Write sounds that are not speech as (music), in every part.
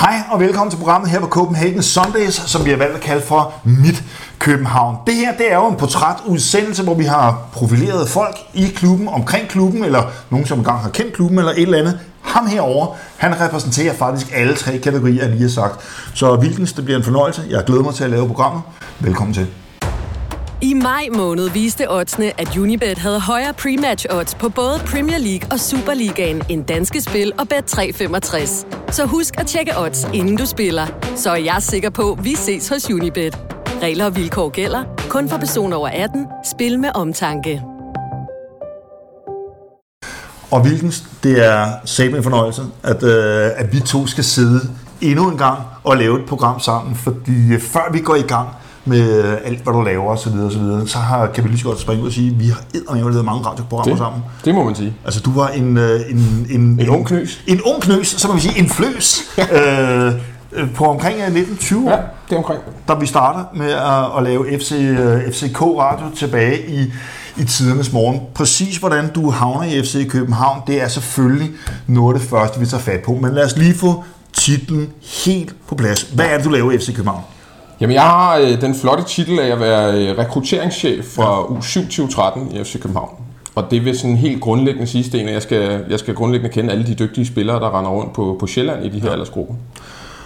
Hej og velkommen til programmet her på Copenhagen Sundays, som vi har valgt at kalde for Mit København. Det her det er jo en portrætudsendelse, hvor vi har profileret folk i klubben, omkring klubben, eller nogen, som engang har kendt klubben, eller et eller andet. Ham herover, han repræsenterer faktisk alle tre kategorier, jeg lige har sagt. Så Vilkens, det bliver en fornøjelse. Jeg glæder mig til at lave programmet. Velkommen til. I maj måned viste oddsene, at Unibet havde højere pre-match odds på både Premier League og Superligaen end danske spil og Bet365. Så husk at tjekke odds, inden du spiller. Så er jeg sikker på, at vi ses hos Unibet. Regler og vilkår gælder. Kun for personer over 18. Spil med omtanke. Og hvilken det er sammen en fornøjelse, at, øh, at vi to skal sidde endnu en gang og lave et program sammen, fordi øh, før vi går i gang, med alt, hvad du laver osv., så, videre, så, så har, kan vi lige så godt springe ud og sige, at vi har eddermame lavet mange radioprogrammer det, sammen. Det må man sige. Altså, du var en... øh, En, en, en, en ung knøs. En ung knøs, så må vi sige en fløs, (laughs) øh, på omkring 1920 Ja, det er omkring. Da vi starter med at, at lave FC, FCK Radio tilbage i, i tidernes morgen. Præcis hvordan du havner i FC København, det er selvfølgelig noget af det første, vi tager fat på. Men lad os lige få titlen helt på plads. Hvad er det, du laver i FC København? Jamen, jeg har øh, den flotte titel af at være øh, rekrutteringschef for ja. U27-13 i FC København. Og det vil sådan helt grundlæggende sige, Sten, at jeg skal, jeg skal grundlæggende kende alle de dygtige spillere, der render rundt på, på Sjælland i de her ja. aldersgrupper.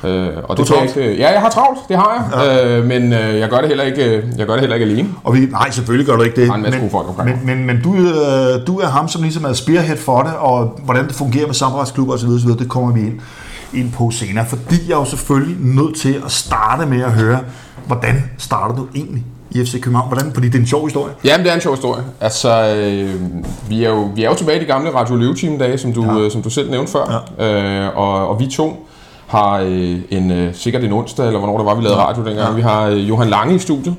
Øh, og det du kan ikke, ja, jeg har travlt, det har jeg, ja. øh, men øh, jeg gør det heller ikke, jeg gør det heller ikke alene. Og vi, nej, selvfølgelig gør du ikke det. Er en masse men, folk men, men, men du, øh, du er ham, som ligesom er spearhead for det, og hvordan det fungerer med samarbejdsklubber osv., osv., det kommer vi ind, ind på senere. Fordi jeg er jo selvfølgelig nødt til at starte med at høre, hvordan startede du egentlig i FC København? Hvordan, fordi det er en sjov historie. Jamen, det er en sjov historie. Altså, øh, vi, er jo, vi er jo tilbage i de gamle Radio Løve dage, som du, ja. øh, som du selv nævnte før. Ja. Øh, og, og vi to har øh, en, øh, sikkert en onsdag, eller hvornår det var, vi lavede radio dengang. Ja. Vi har øh, Johan Lange i studiet.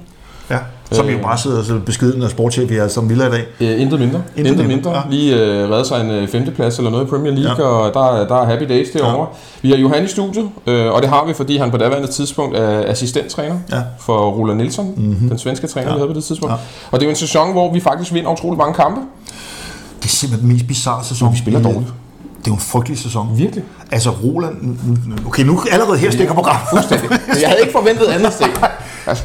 Som jo bare sidder så beskeden af sportschef her som Villa i dag. Øh, intet mindre. Intet, intet mindre. Ja. Lige øh, redde sig en øh, femteplads eller noget i Premier League, ja. og der, der er happy days derovre. Ja. Vi har Johan i studiet, øh, og det har vi, fordi han på daværende tidspunkt er assistenttræner ja. for Roland Nielsen, mm-hmm. den svenske træner, ja. vi havde på det tidspunkt. Ja. Og det er jo en sæson, hvor vi faktisk vinder utrolig mange kampe. Det er simpelthen den mest bizarre sæson. Vi spiller dårligt. Det er jo en frygtelig sæson. Virkelig. Altså Roland... Okay, nu allerede her stikker program. Fuldstændig. Jeg havde ikke forventet andet (laughs) sted.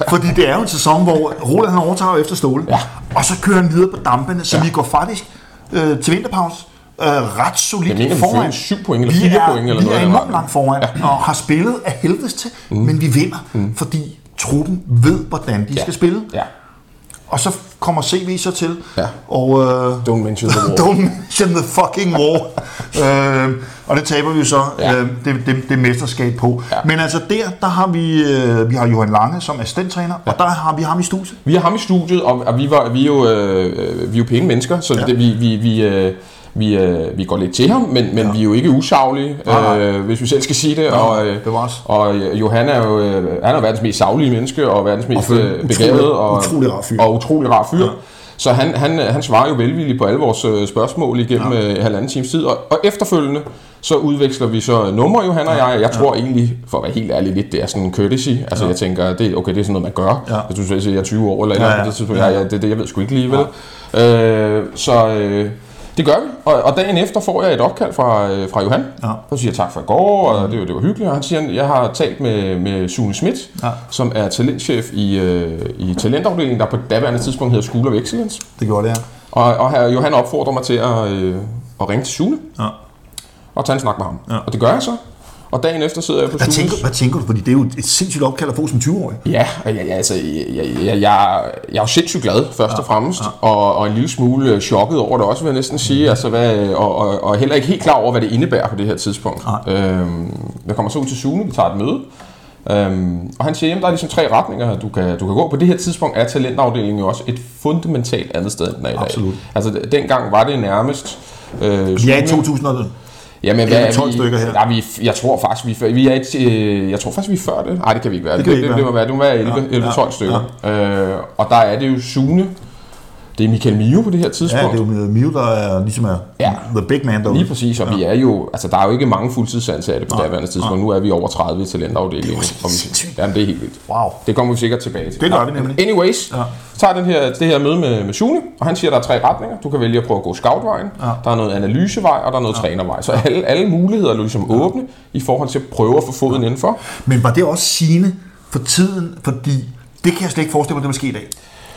Fordi det er jo en sæson, hvor Roland han overtager efter Ståle. Ja. Og så kører han videre på dampene, så ja. vi går faktisk øh, til vinterpause øh, ret solidt foran. Mener, 7 point eller 4 point eller vi noget. Vi er enormt langt foran, ja. og har spillet af helvedes til, mm. men vi vinder, mm. fordi truppen ved, hvordan de ja. skal spille. Ja. Og så kommer CV så til. Ja. Og, uh, don't mention the war. (laughs) don't mention the fucking war. uh, (laughs) og det taber vi jo så ja. uh, det, det, det mesterskab på. Ja. Men altså der, der har vi, uh, vi har Johan Lange som assistenttræner, ja. og der har vi ham i studiet. Vi har ham i studiet, og, og vi, var, vi, er jo, uh, vi er jo pæne mennesker, så ja. det, vi, vi, vi uh, vi, øh, vi går lidt til ham, men, men ja. vi er jo ikke usaglige, øh, hvis vi selv skal sige det. Ja, og, øh, det var og Johan er jo øh, han er verdens mest savlige menneske, og verdens mest og begavede, og, utrolig rar fyr. Og utrolig rar fyr. Ja. Så han, han, han svarer jo velvilligt på alle vores øh, spørgsmål igennem ja. øh, halvanden times tid, og, og efterfølgende så udveksler vi så numre, Johan og jeg. Jeg tror ja. egentlig, for at være helt ærlig lidt, det er sådan en courtesy. Altså ja. jeg tænker, det, okay, det er sådan noget, man gør. Ja. Hvis du siger, at jeg er 20 år eller ja, ja. noget, ja, ja, det, det, jeg ved sgu ikke lige, vel? Ja. Øh, så... Øh, det gør vi, og, og dagen efter får jeg et opkald fra, øh, fra Johan, ja. så siger tak for i går, og det, det var hyggeligt, og han siger, at jeg har talt med, med Sune Schmidt, ja. som er talentchef i, øh, i talentafdelingen, der på daværende tidspunkt hedder School of Excellence. Det gjorde det, ja. Og, og her, Johan opfordrer mig til at, øh, at ringe til Sune, ja. og tage en snak med ham. Ja. Og det gør jeg så. Og dagen efter sidder jeg på hvad tænker, hvad tænker du? Fordi det er jo et sindssygt opkald at få som 20-årig. Ja, ja, ja altså, jeg, jeg, jeg, jeg, er jo sindssygt glad, først ja, og fremmest. Ja. Og, og en lille smule chokket over det også, vil jeg næsten sige. Mm. Altså, hvad, og, og, og heller ikke helt klar over, hvad det indebærer på det her tidspunkt. Øhm, jeg kommer så ud til Sune, vi tager et møde. Øhm, og han siger, at der er ligesom tre retninger, du kan, du kan gå. På det her tidspunkt er talentafdelingen jo også et fundamentalt andet sted, end den er i dag. Absolut. Altså, dengang var det nærmest... Øh, ja, i 2000 Jamen, hvad er 12 vi, stykker her. Nej, vi, jeg tror faktisk, vi, vi er et, øh, jeg tror faktisk, vi er før det. Nej, det kan vi ikke være. Det, det, det, det, det må være, det må være 11, ja, 11 12 ja, stykker. Ja. Øh, og der er det jo Sune, Det er Michael Mio på det her Ja, tidspunkt. det er jo Mio, der er ligesom er Ja. the big man derude. Lige præcis, og ja. vi er jo, altså der er jo ikke mange fuldtidsansatte på daværende tidspunkt. Nu er vi over 30 i talentafdelingen. Det er jo. Jamen, det er helt vildt. Wow. Det kommer vi sikkert tilbage til. Det gør vi nemlig. Anyways, Ja. ja. tager den her, det her møde med, med Sune, og han siger, at der er tre retninger. Du kan vælge at prøve at gå scoutvejen, ja. der er noget analysevej, og der er noget ja. trænervej. Så alle, alle muligheder er ligesom åbne i forhold til at prøve at få foden indenfor. Men var det også sigende for tiden? Fordi det kan jeg slet ikke forestille mig, det vil ske i dag.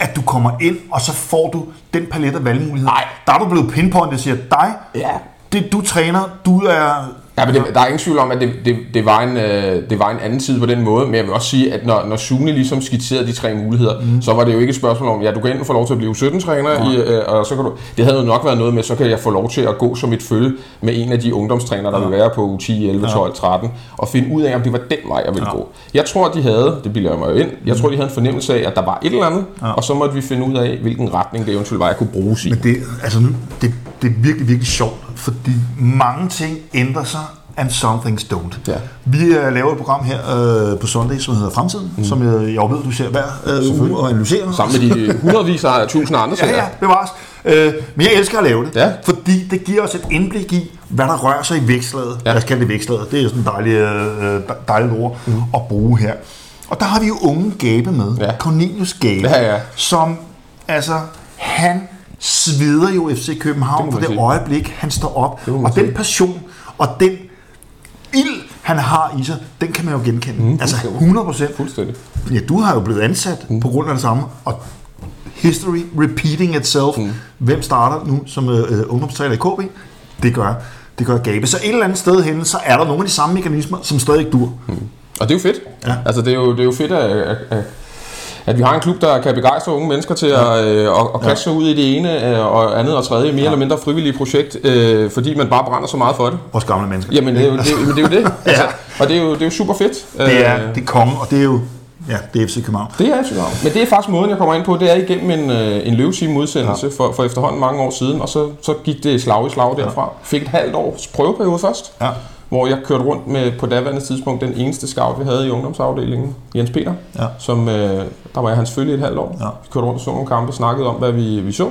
At du kommer ind, og så får du den palet af valgmuligheder. Nej. Der er du blevet pinpointet siger, dig, Ja. det du træner, du er... Ja, men det, der er ingen tvivl om, at det, det, det, var en, øh, det var en anden tid på den måde, men jeg vil også sige, at når, når Sune ligesom skitserede de tre muligheder, mm. så var det jo ikke et spørgsmål om, ja, du kan enten få lov til at blive 17-træner, i, øh, og så kan du, det havde jo nok været noget med, så kan jeg få lov til at gå som et følge med en af de ungdomstrænere, der ja. vil være på 10, 11, 12, 13, og finde ud af, om det var den vej, jeg ville ja. gå. Jeg tror, de havde, det bilder jeg mig jo ind, jeg tror, de havde en fornemmelse af, at der var et eller andet, ja. og så måtte vi finde ud af, hvilken retning det eventuelt var, jeg kunne bruges i. Men det, altså det, det er virkelig, virkelig sjovt, fordi mange ting ændrer sig, and some things don't. Ja. Vi uh, laver et program her uh, på Sunday, som hedder Fremtiden, mm. som jeg, jeg ved, du ser hver uh, uge og analyserer. Sammen med de (laughs) hundredvis af tusind andre Ja, serier. ja, bevares. Øh, men jeg elsker at lave det, Ja. fordi det giver os et indblik i, hvad der rører sig i vækstlaget. Ja. Ja. Lad os kalde det vækstlaget. Det er sådan et dejligt, øh, dejligt ord mm. at bruge her. Og der har vi jo unge Gabe med. Ja. Cornelius Gabe. Ja, ja. Som, altså, han sveder jo FC København Det man det sige. øjeblik, han står op. Og den passion, og den ild, han har i sig, den kan man jo genkende. Mm, altså fuldstændig. 100 procent. Fuldstændig. Ja, du har jo blevet ansat mm. på grund af det samme, og history repeating itself. Mm. Hvem starter nu som øh, øh, ungdomstræner i KB? Det gør, det gør Gabe. Så et eller andet sted henne, så er der nogle af de samme mekanismer, som stadig dur. Mm. Og det er jo fedt. Ja. Altså, det er jo, det er jo fedt, at, at, at, at vi har en klub, der kan begejstre unge mennesker til ja. at, øh, at, at kaste sig ud i det ene øh, og andet og tredje, mere ja. eller mindre frivillige projekt, øh, fordi man bare brænder så meget for det. Vores gamle mennesker. Jamen, det er jo det. Men det, er jo det. (laughs) Altså, og det er jo, det er jo super fedt. Det er, Øh, det er konge, og det er jo ja, det er FC København. det er FC København. Men det er faktisk måden, jeg kommer ind på. Det er igennem en, øh, en løvetime udsendelse ja. for, for efterhånden mange år siden, og så, så gik det slag i slag derfra. Fik et halvt års prøveperiode først. Ja. Hvor jeg kørte rundt med på daværende tidspunkt den eneste scout, vi havde i ungdomsafdelingen, Jens Peter, Ja. som, øh, der var jeg hans følge et halvt år. Ja. Vi kørte rundt og så nogle kampe, snakkede om, hvad vi, vi så,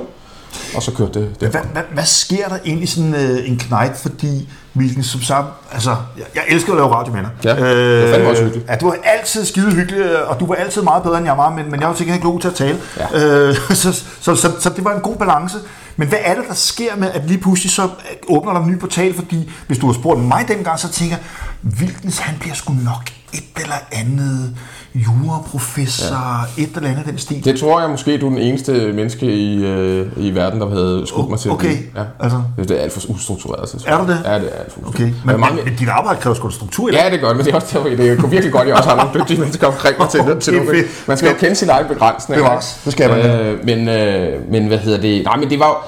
og så kørte det Hvad, hvad, hvad sker der egentlig i sådan øh, en knejt, fordi hvilken som sagt, altså, jeg, jeg elsker at lave radio med dig. Ja, det var fandme også hyggeligt. Ja, du var altid skide hyggelig, øh, og du var altid meget bedre, end jeg var, men, men jeg var sikkert ikke god til at tale. Ja. Øh, (laughs) så, så, så, så, det var en god balance. Men hvad er det, der sker med, at lige pludselig så åbner der en ny portal? Fordi hvis du har spurgt mig dengang, så tænker jeg, Vilkens, han bliver sgu nok et eller andet juraprofessor, ja. et eller andet den stil. Det tror jeg måske, du er den eneste menneske i, øh, i verden, der havde skudt mig til. Okay. Ja. altså. Det er alt for ustruktureret. Så. Er du det? Ja, det er alt for Okay, men, mange, men, dit arbejde kræver sgu struktur det. Ja, det gør det, men det er også derfor, det kunne virkelig godt, at jeg også har nogle dygtige mennesker omkring mig til, Okay, til nogle. fedt. Man skal jo kende sin egen begrænsning. Bevares. Det skal man. Øh, men, øh, men hvad hedder det? Nej, men det var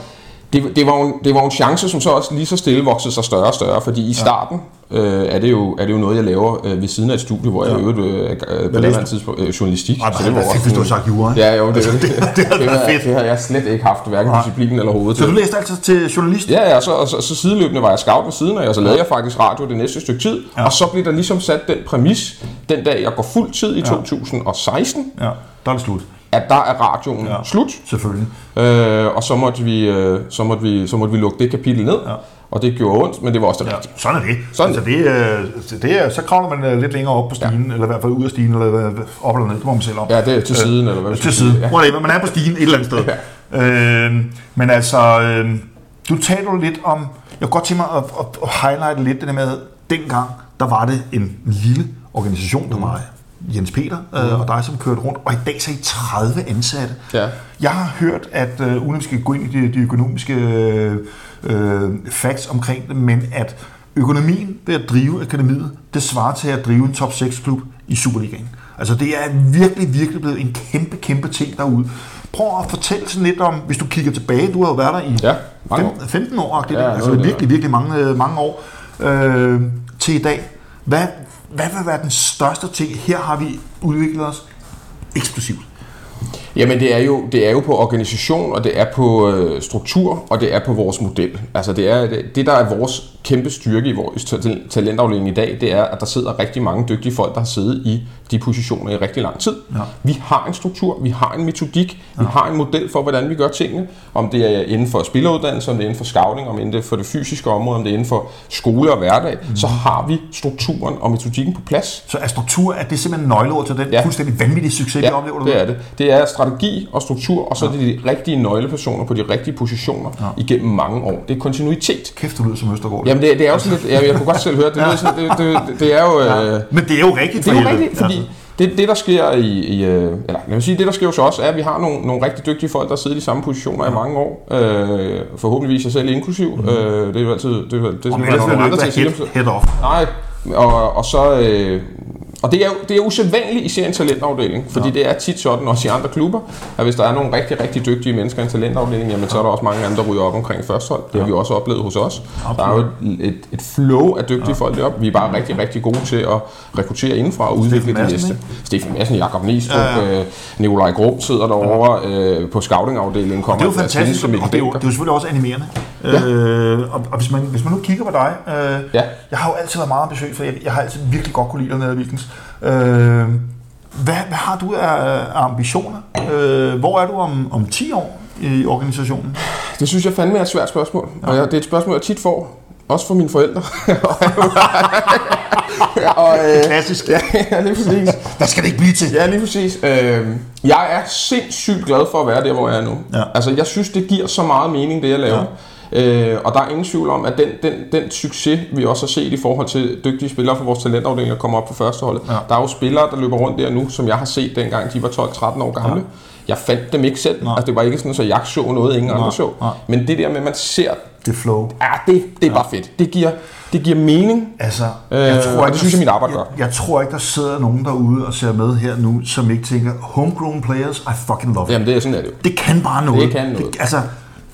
det, det, var en, det var en chance, som så også lige så stille voksede sig større og større, fordi i starten øh, er, det jo, er det jo noget, jeg laver øh, ved siden af et studie, hvor jeg øvrigt øh, på det tidspunkt øh, journalistik. Ej, så det det var fedt, hvis du havde sagt jura. Ja, jo, det, det, det, det det, været havde- fedt. det havde jeg slet ikke haft, hverken disciplinen eller hovedet Så du læste altid til journalist? Ja, ja, så, og så, så sideløbende var jeg scout ved siden af, og så lavede jeg faktisk radio det næste stykke tid. Ja. Og så blev der ligesom sat den præmis, den dag jeg går fuld tid i 2016, Ja, der er det slut. At der er radioen Ja. ja. slut. Selvfølgelig. Øh, og så måtte, vi, øh, så, måtte vi, så måtte vi lukke det kapitel ned. Ja. Og det gjorde ondt, men det var også det Ja, rigtige. sådan er det. Sådan. Altså, det, øh, det er, så kravler man øh, lidt længere op på stigen, ja. eller i hvert fald ud af stigen, eller øh, op eller ned, det må man selv om. Ja, det er til siden, eller hvad Til siden. Whatever, man er på stigen et eller andet sted. Ja. Øh, men altså, øh, du taler lidt om, jeg kunne godt tænke mig at, at, at highlighte lidt det der med, dengang, der var det en lille organisation, der var Jens Peter øh, og dig, som kørte rundt, og i dag så er I 30 ansatte. Ja. Jeg har hørt, at øh, uden at vi skal gå ind i de, de økonomiske øh, øh, facts omkring det, men at økonomien ved at drive akademiet, det svarer til at drive en top 6 klub i Superligaen. Altså det er virkelig, virkelig blevet en kæmpe, kæmpe ting derude. Prøv at fortælle sådan lidt om, hvis du kigger tilbage, du har jo været der i Ja, mange år. 15, 15 år, det, Ja, ja, altså det virkelig, virkelig mange, øh, mange år øh, til i dag. Hvad, hvad vil være den største ting? Her har vi udviklet os eksplosivt. Jamen det er, jo, det er jo på organisation, og det er på øh, struktur, og det er på vores model. Altså det, er, det, det der er vores kæmpe styrke i vores talentafdeling i dag, det er, at der sidder rigtig mange dygtige folk, der har siddet i de positioner i rigtig lang tid. Ja. Vi har en struktur, vi har en metodik, ja. vi har en model for, hvordan vi gør tingene. Om det er inden for spilleruddannelse, om det er inden for scouting, om det er for det fysiske område, om det er inden for skole og hverdag, mm. så har vi strukturen og metodikken på plads. Så er struktur, er det simpelthen nøgleord til den ja. fuldstændig vanvittige succes, ja, vi oplever? det er det. Det er strategi og struktur, og så ja. er det de rigtige nøglepersoner på de rigtige positioner ja. igennem mange år. Det er kontinuitet. Kæft, du lyder som Østergaard. Jamen det, det er også lidt, jeg, jeg kunne godt selv høre det. Det, det, det, det, det er jo... Ja. Øh, Men det er jo rigtigt. Det er jo rigtigt, fordi det, det der sker i, i øh, eller lad mig sige, det der sker hos os, er, at vi har nogle, nogle rigtig dygtige folk, der sidder i de samme positioner ja. i mange år. Øh, forhåbentligvis jeg selv inklusiv. Mm. Øh, det er jo altid, det er, det er sådan, man nogle andre til at sige. Head off. Nej, og, og så, øh, og det er, det er usædvanligt i serien talentafdeling, fordi ja. det er tit sådan også i andre klubber, at hvis der er nogle rigtig, rigtig dygtige mennesker i en talentafdeling, jamen så er der også mange andre, der ryger op omkring første hold. Det har vi også oplevet hos os. Der er jo et, et, et flow af dygtige ja. folk deroppe. Vi er bare rigtig, rigtig gode til at rekruttere indenfra og udvikle de næste. Stefan Madsen, Jakob Nistrup, ja, ja. Øh, Nikolaj Grum sidder derovre ja. øh, på scoutingafdelingen. Kommer det er jo fantastisk, og det er jo, det er jo selvfølgelig også animerende. Ja. Øh, og, og hvis, man, hvis man nu kigger på dig, øh, ja. jeg har jo altid været meget ambitiøs, for jeg, jeg har altid virkelig godt kunne lide dig nede i. Øh, hvad, hvad har du af, af ambitioner? Øh, hvor er du om, om 10 år i organisationen? Det synes jeg fandme er et svært spørgsmål, ja. og jeg, det er et spørgsmål, jeg tit får. Også for mine forældre. (laughs) og, øh, Klassisk. Ja, (laughs) ja, lige præcis. Hvad skal det ikke blive til? Ja, lige præcis. Øh, jeg er sindssygt glad for at være der, hvor jeg er nu. Ja. Altså, jeg synes, det giver så meget mening, det jeg laver. Ja. Øh, og der er ingen tvivl om, at den, den, den succes, vi også har set i forhold til dygtige spillere fra vores talentafdeling, der kommer op på førsteholdet. Ja. Der er jo spillere, der løber rundt der nu, som jeg har set dengang de var 12-13 år gamle. Ja. Jeg fandt dem ikke selv. Altså, det var ikke sådan, at jeg så noget, ingen andre så. Nej. Men det der med, at man ser... Det flow. Ja, det, det er ja. bare fedt. Det giver, det giver mening. Altså, jeg øh, tror ikke, det synes jeg, mit arbejde gør. Jeg, jeg tror ikke, der sidder nogen derude og ser med her nu, som ikke tænker, homegrown players, I fucking love it. Jamen, det er sådan, er det jo. Det kan bare noget. Det kan noget. Det, altså,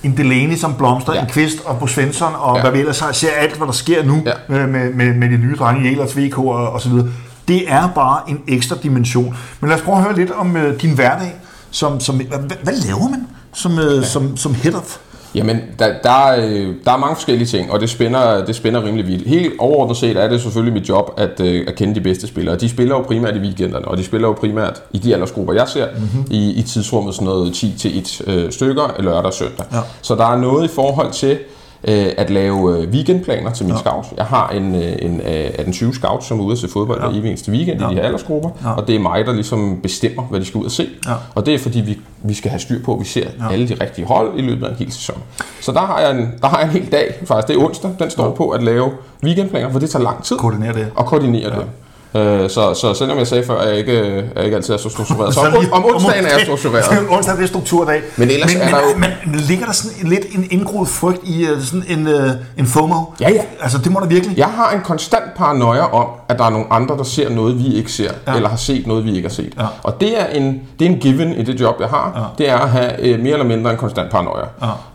en Delaney som blomster, ja. en Kvist og Bo Svensson, og ja. hvad vi ellers har, ser alt, hvad der sker nu ja. med, med, med de nye drenge, Jelers, VK og, og så videre. Det er bare en ekstra dimension. Men lad os prøve at høre lidt om uh, din hverdag. Som, som, hvad, hvad laver man som, uh, ja. som, som head of Jamen, der, der, øh, der er mange forskellige ting, og det spænder, det spænder rimelig vidt. Helt overordnet set er det selvfølgelig mit job at, øh, at kende de bedste spillere. De spiller jo primært i weekenderne, og de spiller jo primært i de aldersgrupper, jeg ser, mm-hmm. i, i tidsrummet sådan noget 10 til 1 øh, stykker, lørdag og søndag. Ja. Så der er noget i forhold til, øh, at lave øh, weekendplaner til min ja. scout. Jeg har en, øh, en af den 20 scout, som er ude at se fodbold ja. hver eneste weekend ja. i de her aldersgrupper, ja. og det er mig, der ligesom bestemmer, hvad de skal ud og se. Ja. Og det er fordi, vi, vi skal have styr på, at vi ser ja. alle de rigtige hold i løbet af en hel sæson. Så der har jeg en, der har jeg en hel dag, faktisk det er onsdag, den står ja. på at lave weekendplaner, for det tager lang tid. Koordinere det. Og koordinere ja. det. Øh, så, så selvom jeg sagde før, at jeg ikke, jeg ikke altid er så struktureret, så om, om onsdagen er jeg (laughs) struktureret. onsdag er strukturdag. Men ellers men, er der jo... Men, men ligger der sådan lidt en indgroet frygt i uh, sådan en, uh, en FOMO? Ja, ja. Altså, det må der virkelig. Jeg har en konstant paranoia om, at der er nogle andre, der ser noget, vi ikke ser, ja. eller har set noget, vi ikke har set. Ja. Og det er, en, det er en given i det job, jeg har. Ja. Det er at have uh, mere eller mindre en konstant paranoia.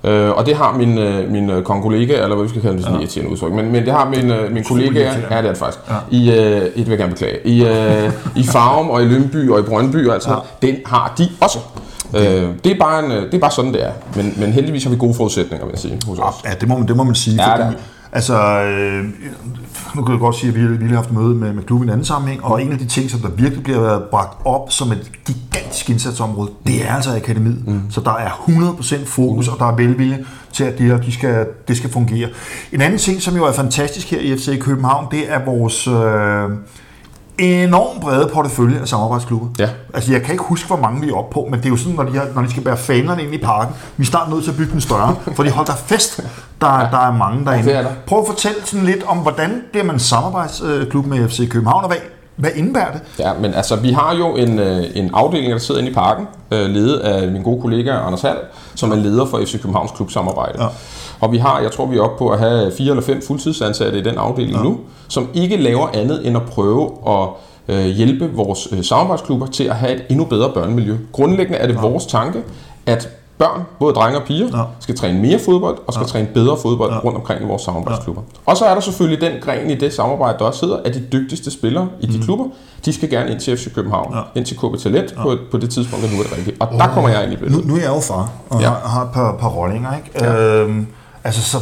Ja. Uh, og det har min, uh, min uh, kongolega, eller hvad vi skal kalde det, sådan ja. irriterende udtryk, men, men det har min, uh, min kollega, ja, det er det faktisk, ja. i, uh, i, det vil jeg gerne beklage, i, øh, i Farum og i Lønby og i Brøndby, altså, ja. den har de også. Okay. Øh, det, er bare en, det er bare sådan, det er. Men, men heldigvis har vi gode forudsætninger, vil jeg sige, hos os. Ja, det må man, det må man sige. Ja, fordi, altså, øh, nu kan jeg godt sige, at vi har, vi har haft møde med, med klubben i en anden sammenhæng, og en af de ting, som der virkelig bliver bragt op som et gigantisk indsatsområde, det er altså akademiet. Mm. Så der er 100% fokus, mm. og der er velvilje til, at det her de skal, det skal fungere. En anden ting, som jo er fantastisk her i FC København, det er vores... Øh, enormt brede portefølje af samarbejdsklubber. Ja. Altså, jeg kan ikke huske, hvor mange vi er oppe på, men det er jo sådan, når de, har, når de skal bære fanerne ind i parken, vi er snart nødt til at bygge den større, (laughs) for de holder der fest. Der, ja. der er mange derinde. Ja, der. Prøv at fortælle sådan lidt om, hvordan bliver man samarbejdsklub med FC København, og hvad, hvad indebærer det? Ja, men altså, vi har jo en, øh, en afdeling, der sidder inde i parken, øh, ledet af min gode kollega Anders Hall, som er leder for FC Københavns klubsamarbejde. Ja. Og vi har, jeg tror, vi er oppe på at have fire eller fem fuldtidsansatte i den afdeling ja. nu, som ikke laver andet end at prøve at øh, hjælpe vores øh, samarbejdsklubber til at have et endnu bedre børnemiljø. Grundlæggende er det ja. vores tanke, at børn, både drenge og piger, Ja. skal træne mere fodbold og skal Ja. træne bedre fodbold Ja. rundt omkring i vores samarbejdsklubber. Og så er der selvfølgelig den gren i det samarbejde, der også hedder, at de dygtigste spillere i de klubber, de skal gerne ind til FC København, Mm. Ja. ind til KB Talent på, på det tidspunkt, der nu er det rigtigt. Og der kommer jeg ind i Nu, billedet. nu er jeg jo far, og Ja. ja. har, har et par, par rollinger, ikke? Ja. Øhm, altså, så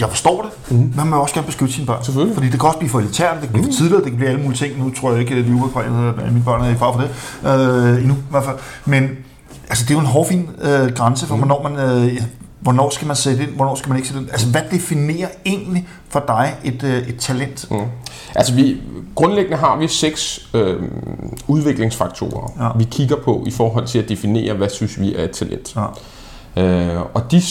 jeg forstår det, mm. men man må også gerne beskytte sine børn. Selvfølgelig. Fordi det kan også blive for elitært, det kan blive for tidligere, det kan blive alle mulige ting. Nu tror jeg ikke, at de uafkvæmede, at mine børn er i far for det. Øh, endnu, i hvert fald. Men altså, det er jo en hårfin øh, grænse for, mm. hvornår man... Øh, Hvornår skal man sætte ind, hvornår skal man ikke sætte ind? Altså, hvad definerer egentlig for dig et, øh, et talent? Mm. Altså vi, grundlæggende har vi seks øh, udviklingsfaktorer, Ja. vi kigger på i forhold til at definere, hvad synes vi er et talent. Ja. Øh, og de,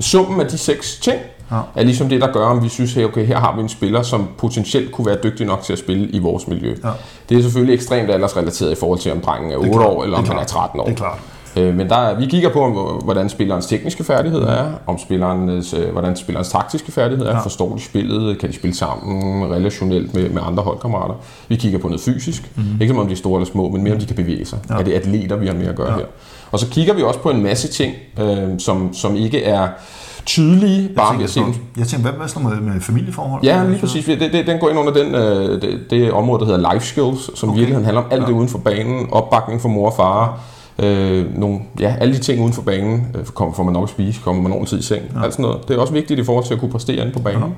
summen af de seks ting Ja. er ligesom det, der gør, om vi synes, hey, okay, her har vi en spiller, som potentielt kunne være dygtig nok til at spille i vores miljø. Ja. Det er selvfølgelig ekstremt aldersrelateret i forhold til, om drengen er 8 klart. år, eller om er han er klart. 13 år. Det er klart. Øh, Men der, er- vi kigger på, hvordan spillerens tekniske færdigheder er, om spillerens, øh, hvordan spillerens taktiske færdigheder er, Ja. forstår de spillet, kan de spille sammen relationelt med, med andre holdkammerater. Vi kigger på noget fysisk, mm. ikke som om de er store eller små, men mere om de kan bevæge sig. Ja. Er det atleter, vi har med at gøre Ja. her? Og så kigger vi også på en masse ting, øh, som, som ikke er tydelige, bare ved Jeg at se dem. tænker, jeg tænker hvad, hvad sådan noget med familieforhold? Ja, lige præcis. Det, det, den går ind under den, øh, det, det område, der hedder life skills, som okay. virkelig handler om alt det uden for banen, opbakning for mor og far, øh, nogle, ja, alle de ting uden for banen, øh, kommer, får man nok at spise, kommer man ordentligt i seng, ja. alt sådan noget. Det er også vigtigt i forhold til at kunne præstere inde på banen. Ja.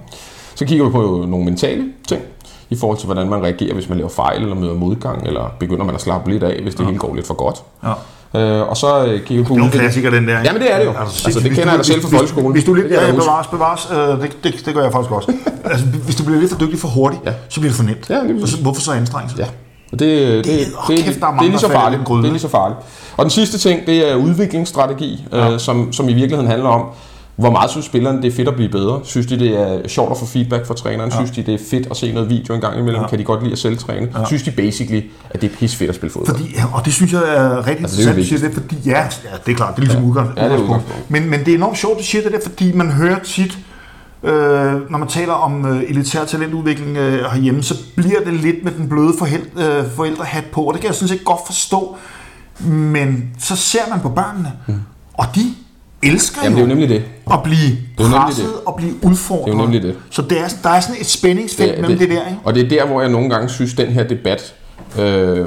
Så kigger vi på nogle mentale ting, i forhold til, hvordan man reagerer, hvis man laver fejl, eller møder modgang, eller begynder man at slappe lidt af, hvis det ja. hele går lidt for godt. Ja. Øh, og så øh, kigger vi på Det er en klassiker, den der. ikke? Jamen, det er det jo. Altså, det hvis kender du- jeg da selv fra folkeskolen. Hvis du lidt, Det ja, bevares, bevares, øh, det, det, det, gør jeg faktisk også. (laughs) altså, hvis du bliver lidt for dygtig for hurtigt, Ja. ja. så bliver det for nemt. Ja, lige. Så- Hvorfor så anstrenge sig? Ja. Og det, det, det, det, kæft, er det, mange, er lige så farligt. Det er lige så farligt. Og den sidste ting, det er udviklingsstrategi, ja. øh, som, som i virkeligheden handler om, hvor meget synes spillerne, det er fedt at blive bedre? Synes de, det er sjovt at få feedback fra træneren? Ja. Synes de, det er fedt at se noget video en gang imellem? Ja. Kan de godt lide at selvtræne? Ja. Synes de basically, at det er pis fedt at spille fodbold? Fordi, ja, og det synes jeg er rigtig Altså, det er interessant, du siger det, fordi, ja, ja, det er klart, det er ligesom ja. udgangs, Ja, det er udgangspunkt. udgangspunkt. Men, men det er enormt sjovt, du siger det der, fordi man hører tit, øh, når man taler om øh, elitær talentudvikling øh, herhjemme, så bliver det lidt med den bløde forhæld, øh, forældrehat på, og det kan jeg sådan set godt forstå. Men så ser man på børnene, mm. og de elsker Jamen, det er jo nemlig det. at blive jo nemlig presset det. og blive udfordret. Det er jo nemlig det. Så det er, der er sådan et spændingsfelt det, mellem det, det der, ikke? Og det er der, hvor jeg nogle gange synes, den her debat øh,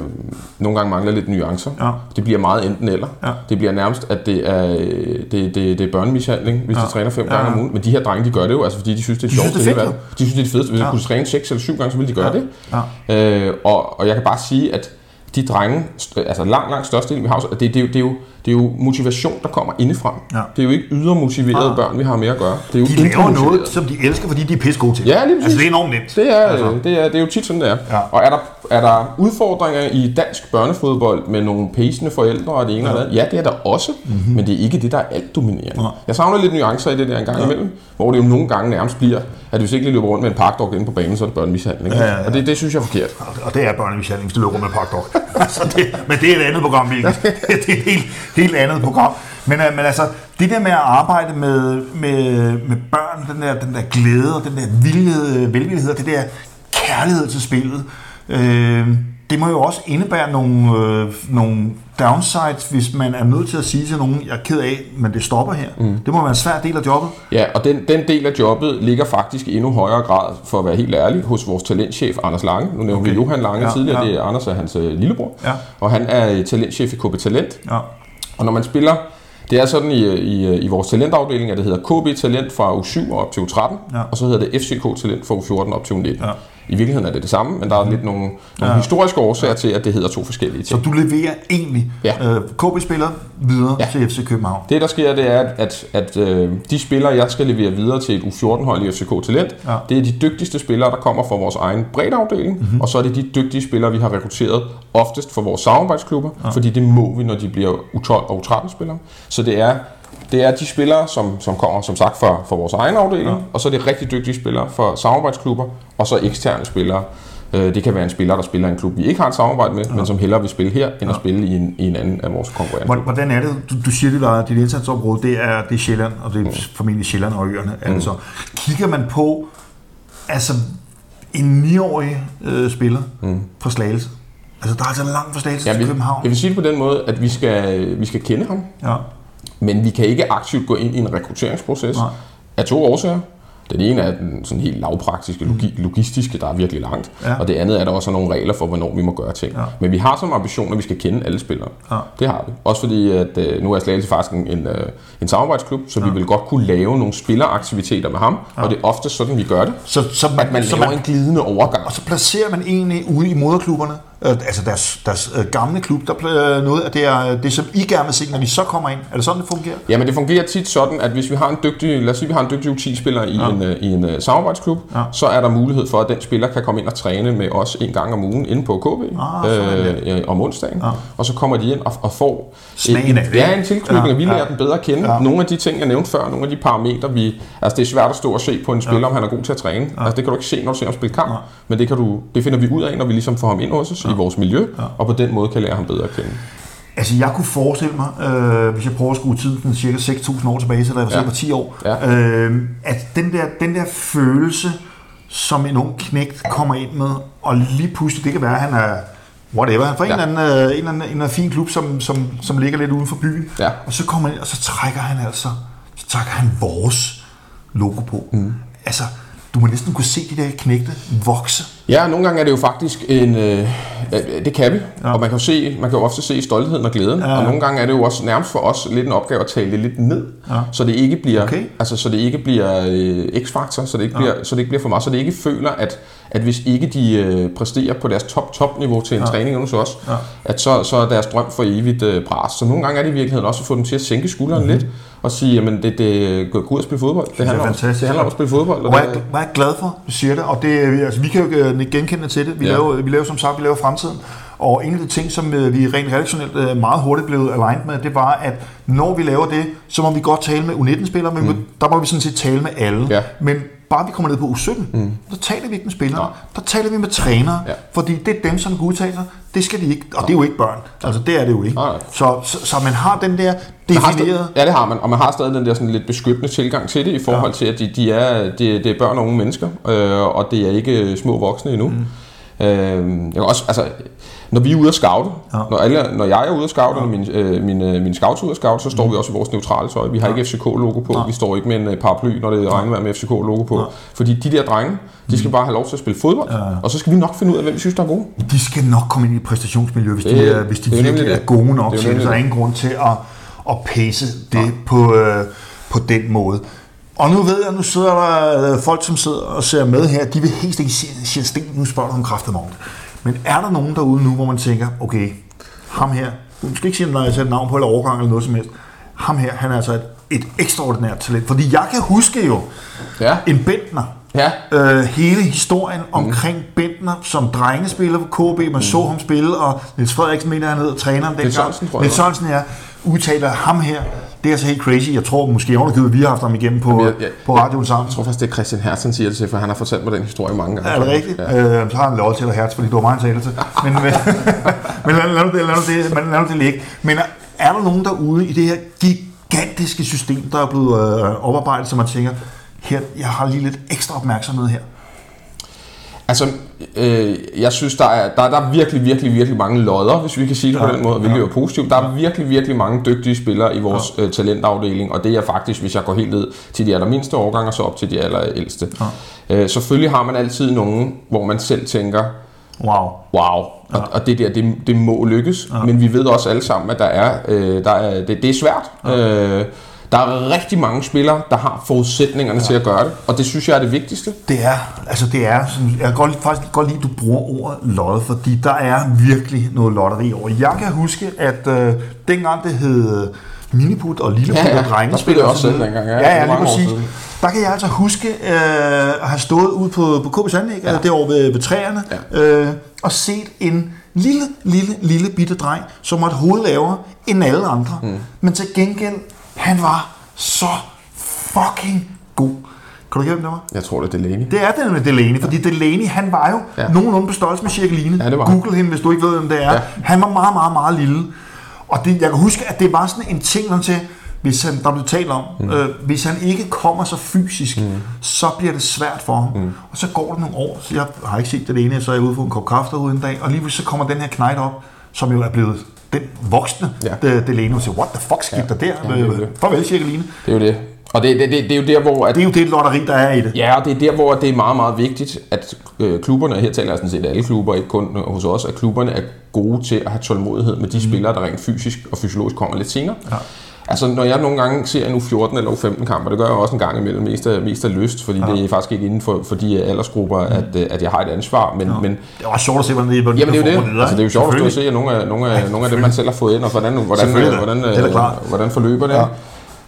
nogle gange mangler lidt nuancer. Ja. Det bliver meget enten eller. Ja. Det bliver nærmest, at det er, det, det, det er børnemishandling, hvis Ja. de træner fem Ja. gange om ugen. Men de her drenge, de gør det jo, altså, fordi de synes, det er De sjovt. synes, det er fedt. De synes, det er det fedeste. Hvis Ja. de kunne træne seks eller syv gange, så ville de gøre Ja. det. Ja. Øh, og, og jeg kan bare sige, at de drenge, altså langt, langt størstedelen, vi har, det, det, jo, det, er jo, det er jo motivation, der kommer indefra. Ja. Det er jo ikke ydermotiverede Ja. børn, vi har med at gøre. Det er jo De laver noget, som de elsker, fordi de er pisse gode til. Ja, lige præcis. Altså, det er enormt nemt. Det er, Altså. det, er, det er jo tit sådan, det er. Ja. Og er der, er der udfordringer i dansk børnefodbold med nogle pacende forældre og det ene ja. eller andet? Ja, det er der også, mm-hmm. men det er ikke det, der er alt dominerende. Nej. Jeg savner lidt nuancer i det der en gang ja. imellem, hvor det jo nogle gange nærmest bliver, at hvis ikke lige løber rundt med en parkdog inde på banen, så er det børnemishandling. Ja, ja, ja. Og det, det synes jeg er forkert. Og- Og det er børnemishandling, hvis du løber med pakdog. (laughs) altså det, men det er et andet program, Mikkel. (laughs) det er helt, helt andet program. Men, øh, men altså, det der med at arbejde med, med, med børn, den der, den der glæde og den der vildhed, velvillighed og det der kærlighed til spillet, øh, det må jo også indebære nogle, øh, nogle downsides, hvis man er nødt til at sige til nogen, jeg er ked af, men det stopper her. Mm. Det må være en svær del af jobbet. Ja, og den, den del af jobbet ligger faktisk i endnu højere grad, for at være helt ærlig, hos vores talentchef Anders Lange. Nu nævner okay. vi. Johan Lange ja, tidligere, ja. det er Anders er hans øh, lillebror. Ja. Og han er øh, talentchef i KB Talent. Ja. Og når man spiller, det er sådan i, i, i vores talentafdeling, at det hedder KB Talent fra U7 og op til U13, Ja. og så hedder det FCK Talent fra U14 op til U19. Ja. I virkeligheden er det det samme, men der er lidt nogle, nogle Ja. historiske årsager til, at det hedder to forskellige Så ting. du leverer egentlig Ja. øh, KB-spillere videre Ja. ja. til FC København. Det, der sker, det er, at, at, at øh, de spillere, jeg skal levere videre til et U14-hold i FCK Talent, Ja. det er de dygtigste spillere, der kommer fra vores egen breddeafdeling, mm-hmm. og så er det de dygtige spillere, vi har rekrutteret oftest for vores samarbejdsklubber, ja. fordi det må vi, når de bliver U12 og U13-spillere. Så det er, det er de spillere, som, som kommer, som sagt, fra, fra vores egen afdeling, ja. og så er det rigtig dygtige spillere for samarbejdsklubber, og så eksterne spillere. Øh, Det kan være en spiller, der spiller i en klub, vi ikke har et samarbejde med, ja. men som hellere vil spille her, end at spille i en, i en anden af vores konkurrenter. Hvordan- er det? Du, du siger, at dit indsatsområde det er, det er Sjælland, og det er formentlig Sjælland og øerne. Mm. Altså, kigger man på altså, en 9-årig øh, spiller mm. fra Slagelse, altså der er altså langt fra Slagelse Ja, til København. jeg vil sige det på den måde, at vi skal, vi skal kende ham. Ja. Men vi kan ikke aktivt gå ind i en rekrutteringsproces Nej. af to årsager. Den ene er den sådan helt lavpraktiske, logi- logistiske, der er virkelig langt. Mm. Ja. Og det andet er, at der også er nogle regler for, hvornår vi må gøre ting. Ja. Men vi har som ambition, at vi skal kende alle spillere. Ja. Det har vi. Også fordi, at øh, nu er Slagelse faktisk en, en, øh, en samarbejdsklub, så vi vil godt kunne lave nogle spilleraktiviteter med ham. Og det er ofte sådan, vi gør det. Så, så man, At man så laver man, en glidende overgang. og så placerer man egentlig ude i moderklubberne, øh, altså deres, deres øh, gamle klub, der øh, noget af det, er, det, som I gerne vil se, når de så kommer ind. Er det sådan, det fungerer? Ja, men det fungerer tit sådan, at hvis vi har en dygtig, lad os sige, vi har en dygtig U10-spiller i, ja. en, øh, i en samarbejdsklub, Ja. så er der mulighed for, at den spiller kan komme ind og træne med os en gang om ugen inde på KB Ah, sådan øh, om onsdagen. Ja. Og så kommer de ind og, og får Smagen en, af det, ja, en tilknytning, Ja, og vi lærer ja. dem bedre at kende. Ja. Nogle af de ting, jeg nævnte før, nogle af de parametre, vi... Altså, det er svært at stå og se på en spiller, ja. om han er god til at træne. Ja. Altså, det kan du ikke se, når du ser ham spille kamp. Ja. Men det, kan du, det finder vi ud af, når vi ligesom får ham ind hos os. I vores miljø, ja. og på den måde kan lære ham bedre at kende. Altså, jeg kunne forestille mig, øh, hvis jeg prøver at skrue tiden sådan cirka 6.000 år tilbage, så da jeg var Ja. på 10 år, Ja. øh, at den der, den der følelse, som en ung knægt kommer ind med, og lige pludselig, det kan være, at han er whatever, han får ja. en, eller anden, øh, en, eller anden, en eller anden fin klub, som, som, som ligger lidt uden for byen, Ja. og så kommer han ind, og så trækker han altså, så trækker han vores logo på. Mm. Altså, du må næsten kunne se de der knægte vokse. Ja, nogle gange er det jo faktisk en... Øh, øh, det kan vi, ja. og man kan jo se, man kan jo ofte se stoltheden og glæden, Ja. ja. og nogle gange er det jo også nærmest for os lidt en opgave at tale det lidt ned, Ja. så det ikke bliver, Okay. altså så det ikke bliver øh, x-faktor, så det ikke bliver, så det ikke bliver for meget, så det ikke føler at at hvis ikke de øh, præsterer på deres top top niveau til en ja. træning hos os, Ja. at så, så er deres drøm for evigt øh, bras. Så nogle gange er det i virkeligheden også at få dem til at sænke skulderen mm-hmm. lidt og sige, jamen det, det gå gå ud og spille fodbold. Det, handler, om, fantastisk. det handler om at spille fodbold. Og hvor er, det, jeg- er jeg glad for, du siger det, og det, altså, vi kan jo øh, genkende til det. Vi, ja. Laver, vi laver som sagt, vi laver fremtiden, og en af de ting, som øh, vi rent redaktionelt øh, meget hurtigt blev aligned med, det var, at når vi laver det, så må vi godt tale med U19-spillere, men mm. der må vi sådan set tale med alle. Ja. Men bare vi kommer ned på U17, mm. så taler vi ikke med spillere, Nej. der taler vi med trænere, Ja. fordi det er dem, som kan udtale sig. Det skal de ikke, og det er jo ikke børn. Altså det er det jo ikke. Nej. Så, så, så man har den der stadig, ja, det har man, og man har stadig den der sådan lidt beskyttende tilgang til det, i forhold ja. til, at de, de er, det, det er børn og unge mennesker, øh, og det er ikke små voksne endnu. Mm. Øh, jeg kan også, altså, når vi er ude at scoute, Ja. ja. når, alle, når jeg er ude at scoute, og min, øh, min, øh, min scouts er ude at scoute, så står vi også i vores neutrale tøj. Vi har ja. ikke FCK-logo på, Nej. vi står ikke med en øh, paraply, når det regner med FCK-logo på. Fordi de der drenge, de skal bare have lov til at spille fodbold, Ja. og så skal vi nok finde ud af, hvem vi synes, der er gode. De skal nok komme ind i et præstationsmiljø, hvis de, Det- er, hvis de det er virkelig er gode nok Det er til det. Så er ingen grund til at, at pace det på, øh, på den måde. Og nu ved jeg, nu sidder der øh, folk, som sidder og ser med her, de vil helt ikke sige, Sten, nu spørger du om kraften Men er der nogen derude nu, hvor man tænker, okay, ham her, du skal ikke sige, når jeg sætter navn på eller overgang eller noget som helst, ham her, han er altså et, et ekstraordinært talent. Fordi jeg kan huske jo Ja. en Bentner, Ja. øh, hele historien omkring Bentner som drengespiller på KB. Man mm. så ham spille, og Niels Frederiksen mener, han hedder træneren dengang. Niels Sørensen, tror jeg, Niels Sørensen, ja, udtaler ham her. Det er altså helt crazy. Jeg tror måske ovenikøbet, vi har haft ham igennem på, Jamen, jeg- jeg- på radioen sammen. Jeg tror faktisk, det er Christian Hertzen siger det til, for han har fortalt mig den historie mange gange. Er det rigtigt? Ja. Øh, så har han lov til at hertz, fordi det var mig, han til. Men, men, (laughs) men lad, lad, lad, det, men lad nu det ligge. Men er, er der nogen derude i det her gigantiske system, der er blevet øh, oparbejdet, som man tænker, her, jeg har lige lidt ekstra opmærksomhed her? Altså, øh, jeg synes, der er, der, der er virkelig, virkelig, virkelig mange lodder, hvis vi kan sige det ja, på den måde, hvilket ja. er positivt. Der er virkelig, virkelig mange dygtige spillere i vores ja. øh, talentafdeling, og det er faktisk, hvis jeg går helt ned til de allermindste årgange, og så op til de allerældste. Ja. Øh, selvfølgelig har man altid nogen, hvor man selv tænker, Wow. wow, ja. og, og det der, det, det må lykkes, ja. men vi ved også alle sammen, at der er, øh, der er, det, det er svært. Ja. Øh, der er rigtig mange spillere, der har forudsætningerne ja. til at gøre det, og det synes jeg er det vigtigste. Det er, altså det er, sådan, jeg kan godt, faktisk godt lide, at du bruger ordet lod, fordi der er virkelig noget lotteri over. Jeg kan huske, at øh, dengang det hed Miniput og Lilleput Ja, ja, og Drengespil. der spillede også så selv dengang, ja, Ja, ja, lige præcis. Der kan jeg altså huske øh, at have stået ude på, på KB's anlæg, ja. derovre ved, ved træerne, ja. øh, og set en lille, lille, lille bitte dreng, som var et hoved lavere end alle andre. Mm. Men til gengæld, han var så fucking god. Kan du ikke hvem det var? Jeg tror, det er Delaney. Det er det med Delaney, fordi Delaney, han var jo ja. Ja. nogenlunde på størrelse med Cirkeline. Ja, det var han. Google hende, hvis du ikke ved, hvem det er. Ja. Ja. Han var meget, meget, meget lille. Og det, jeg kan huske, at det var sådan en ting, man til, hvis han, der blev talt om, mm. øh, hvis han ikke kommer så fysisk, mm. så bliver det svært for ham. Mm. Og så går der nogle år, så jeg har ikke set det ene, så er jeg ude på en kop kaffe derude en dag, og lige så kommer den her knejt op, som jo er blevet den voksne Ja. Delano siger, what the fuck skete Ja. der der? Ja, det. Farvel, Cirkeline. Det er jo det. Og det, det, det, det er jo der, hvor... At, Det er jo det lotteri, der er i det. Ja, og det er der, hvor det er meget, meget vigtigt, at øh, klubberne, her taler jeg sådan set alle klubber, ikke kun hos os, at klubberne er gode til at have tålmodighed med de mm. spillere, der rent fysisk og fysiologisk kommer lidt senere. Ja. Altså, når jeg nogle gange ser en U14 eller U15 kamp, og det gør jeg også en gang imellem, mest af, mest af lyst, fordi ja. det er faktisk ikke inden for, for de aldersgrupper, mm. at, øh, at jeg har et ansvar, men, ja. men Det er også sjovt at se, hvordan det er. hvordan Jamen det er jo det. Altså, det er jo sjovt at se at nogle af, nogle af, nogle af dem, man selv har fået ind, og hvordan, hvordan, hvordan, hvordan, hvordan forløber det. Ja.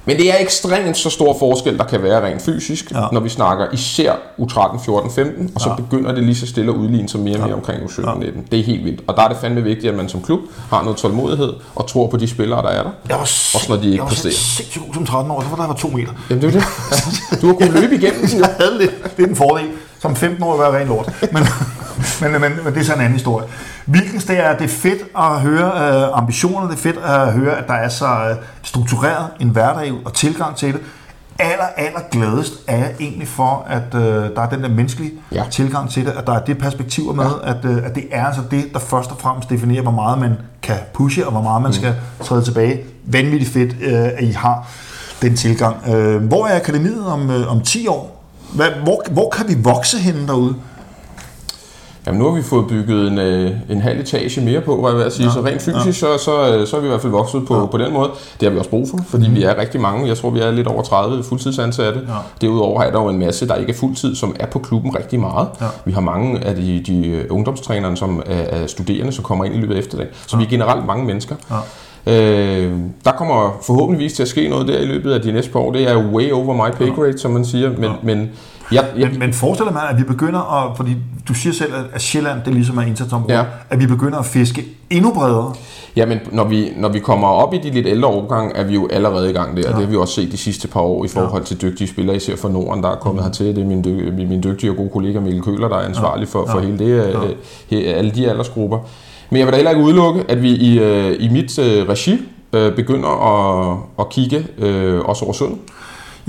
Men det er ekstremt så stor forskel, der kan være rent fysisk, Ja. når vi snakker især U13, 14, 15, og så Ja. begynder det lige så stille at udligne sig mere og mere omkring U17, 19. Det er helt vildt. Og der er det fandme vigtigt, at man som klub har noget tålmodighed og tror på de spillere, der er der. Jeg var, Også når de ikke jeg var præsterer. sindssygt god som 13 år, så var der var to meter. Jamen det er det. Ja. (laughs) (laughs) Du har kunnet løbe igennem den. (laughs) Jeg havde lidt, det er en fordel. Som 15 år var ren lort. Men, men, men, men, det er så en anden historie. Wilkens, det er, det er fedt at høre uh, ambitionerne, det er fedt at høre, at der er så uh, struktureret en hverdag og tilgang til det. Aller, aller gladest er jeg egentlig for, at uh, der er den der menneskelige ja. Tilgang til det, at der er det perspektiv med, ja. at, uh, at det er altså det, der først og fremmest definerer, hvor meget man kan pushe, og hvor meget man mm. skal træde tilbage. Vanvittigt fedt, uh, at I har den tilgang. Uh, hvor er akademiet om, uh, om 10 år? Hvad, hvor, hvor kan vi vokse henne derude? Jamen nu har vi fået bygget en, øh, en halv etage mere på, hvad jeg vil sige. Ja, så rent fysisk, ja. så, så, øh, så er vi i hvert fald vokset på, ja. på den måde. Det har vi også brug for, fordi mm. vi er rigtig mange. Jeg tror, vi er lidt over 30 fuldtidsansatte. Ja. Derudover er der jo en masse, der ikke er fuldtid, som er på klubben rigtig meget. Ja. Vi har mange af de, de øh, ungdomstrænere, som er, er studerende, som kommer ind i løbet af efterdagen. Så ja. vi er generelt mange mennesker. Ja. Øh, der kommer forhåbentligvis til at ske noget der i løbet af de næste par år. Det er way over my pay grade, som man siger. Men, ja. men jeg, jeg, Men, men forestiller man, at vi begynder at, fordi du siger selv, at- Sjælland, det ligesom er indsatsområdet, Ja. at vi begynder at fiske endnu bredere. Jamen, når vi, når vi kommer op i de lidt ældre årgange, er vi jo allerede i gang der. Ja. Det har vi også set de sidste par år i forhold ja. til dygtige spillere, især fra Norden, der er kommet mm. hertil. Det er min, dy- min, dygtige og gode kollega Mikkel Køler, der er ansvarlig for, for hele det, ja. alle de aldersgrupper. Men jeg vil da heller ikke udelukke, at vi i, øh, i mit øh, regi øh, begynder at, at kigge øh, også over sundet.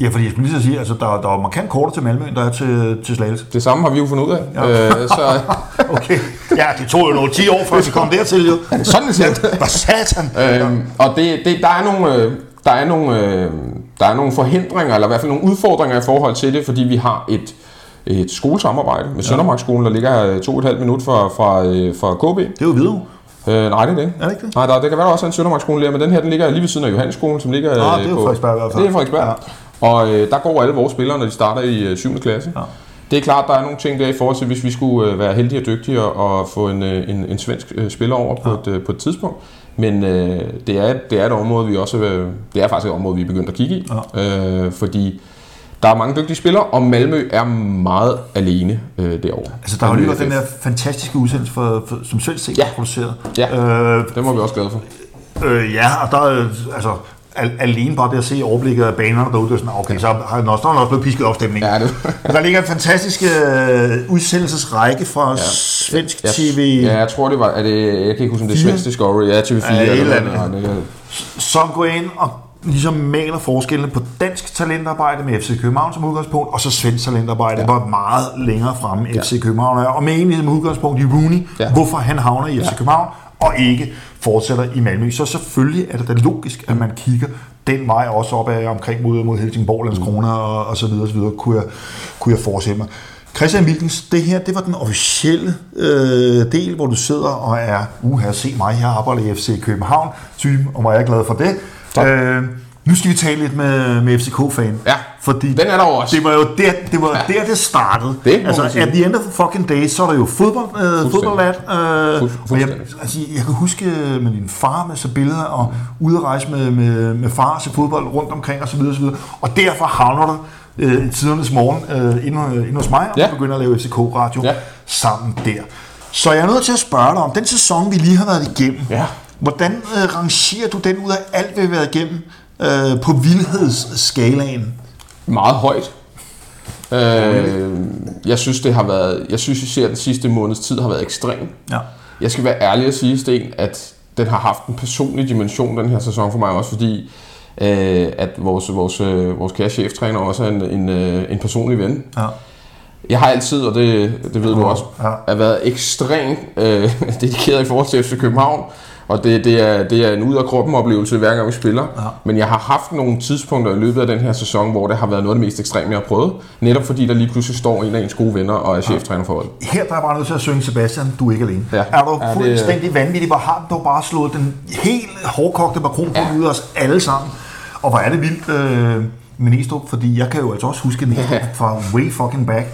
Ja, fordi jeg skulle lige så sige, altså der, der er markant kortere til Malmø, end der er til, til Slagelse. Det samme har vi jo fundet ud af. Ja. Øh, så, (laughs) Okay. Ja, det tog jo nogle 10 år, før vi kom dertil, jo. sådan set. Hvad satan? Øhm, og det, det, der er nogle, øh, der er nogle, øh, der er nogle forhindringer, eller i hvert fald nogle udfordringer i forhold til det, fordi vi har et, et skolesamarbejde med Søndermarksskolen, der ligger her to og et halvt minut fra, fra, øh, fra KB. Det er jo videre. Øh, nej, det er det ikke. Er det ikke det? Nej, der, det kan være, der også er en Søndermarksskole der, men den her den ligger lige ved siden af Johannesskolen, som ligger Ah, øh, det er jo på... Frederiksberg i hvert fald. Det er Frederiksberg. Ja. Og øh, der går alle vores spillere, når de starter i øh, 7. klasse. Ja. Det er klart, der er nogle ting der i forhold til, hvis vi skulle øh, være heldige og dygtige og, og få en, øh, en, en svensk øh, spiller over på, et, øh, på et tidspunkt. Men øh, det, er, det er et område, vi også øh, det er faktisk et område, vi er begyndt at kigge i. Ja. Øh, fordi der er mange dygtige spillere, og Malmø er meget alene øh, derovre. Altså, der har jo lige været Malmø den der fantastiske udsendelse, for, for, som selv set Ja. produceret. Ja. Øh, Det var vi også glade for. Øh, ja, og der er altså, al- alene bare det at se overblikket af banerne derude, det sådan, okay, så har den også, der også blevet pisket op. Ja, det- der ligger en fantastisk øh, udsendelsesrække fra ja. svensk Jeg, tv, Ja, jeg tror det var, er det, jeg kan ikke huske, om det er? Svensk Discovery, ja, TV4 Ja, eller eller andet. det. Det er- som går ind og ligesom maler forskellene på dansk talentarbejde med FC København som udgangspunkt, og så svensk talentarbejde, ja. var meget længere fremme FC Ja. København er, og med egentlig som udgangspunkt i Rooney, Ja. hvorfor han havner i FC København, og ikke fortsætter i Malmø. Så selvfølgelig er det da logisk, at man kigger den vej også op ad omkring mod, mod Helsingborg, Landskrona og, og så videre, og så videre kunne, jeg, kunne jeg forestille mig. Christian Wilkens, det her, det var den officielle øh, del, hvor du sidder og er, uha, se mig, jeg arbejder i FC København, typen, og hvor jeg er glad for det. Tak. Øh, nu skal vi tale lidt med, med FCK-fan. Ja, fordi den er der også. Det var jo der, det, var Ja. der, det startede. Det altså, at the end of the fucking day, så er der jo fodbold, øh, fodboldlat. Øh, Fuld- og jeg, altså, jeg kan huske med din far med så billeder, og ude at rejse med, med, med far til fodbold rundt omkring osv. Og, så videre. og derfor havner du øh, tidernes morgen øh, inde, inde hos mig, og Ja. begynder at lave FCK-radio Ja. sammen der. Så jeg er nødt til at spørge dig om den sæson, vi lige har været igennem. Ja. Hvordan øh, rangerer du den ud af alt, vi har været igennem øh, på vildhedsskalaen? Meget højt. Øh, jeg synes, det har været, jeg synes især den sidste måneds tid har været ekstrem. Ja. Jeg skal være ærlig og sige, Sten, at den har haft en personlig dimension, den her sæson for mig også, fordi øh, at vores, vores, øh, vores kære cheftræner også er en, en, øh, en personlig ven. Ja. Jeg har altid, og det, det ved du også, Ja. har været ekstremt øh, (laughs) dedikeret i forhold til FC København, Og det, det, er, det er en ud af kroppen oplevelse, hver gang vi spiller. Ja. Men jeg har haft nogle tidspunkter i løbet af den her sæson, hvor det har været noget af det mest ekstreme, jeg har prøvet. Netop fordi der lige pludselig står en af ens gode venner og er cheftræner for holdet. Her der er bare nødt til at synge Sebastian, du er ikke alene. Ja. Er du Ja, det- fuldstændig vanvittig, hvor har du bare slået den helt hårdkogte makron på Ja. ud af os alle sammen. Og hvor er det vildt, øh, med Næstrup, fordi jeg kan jo altså også huske Næstrup Ja. fra way fucking back.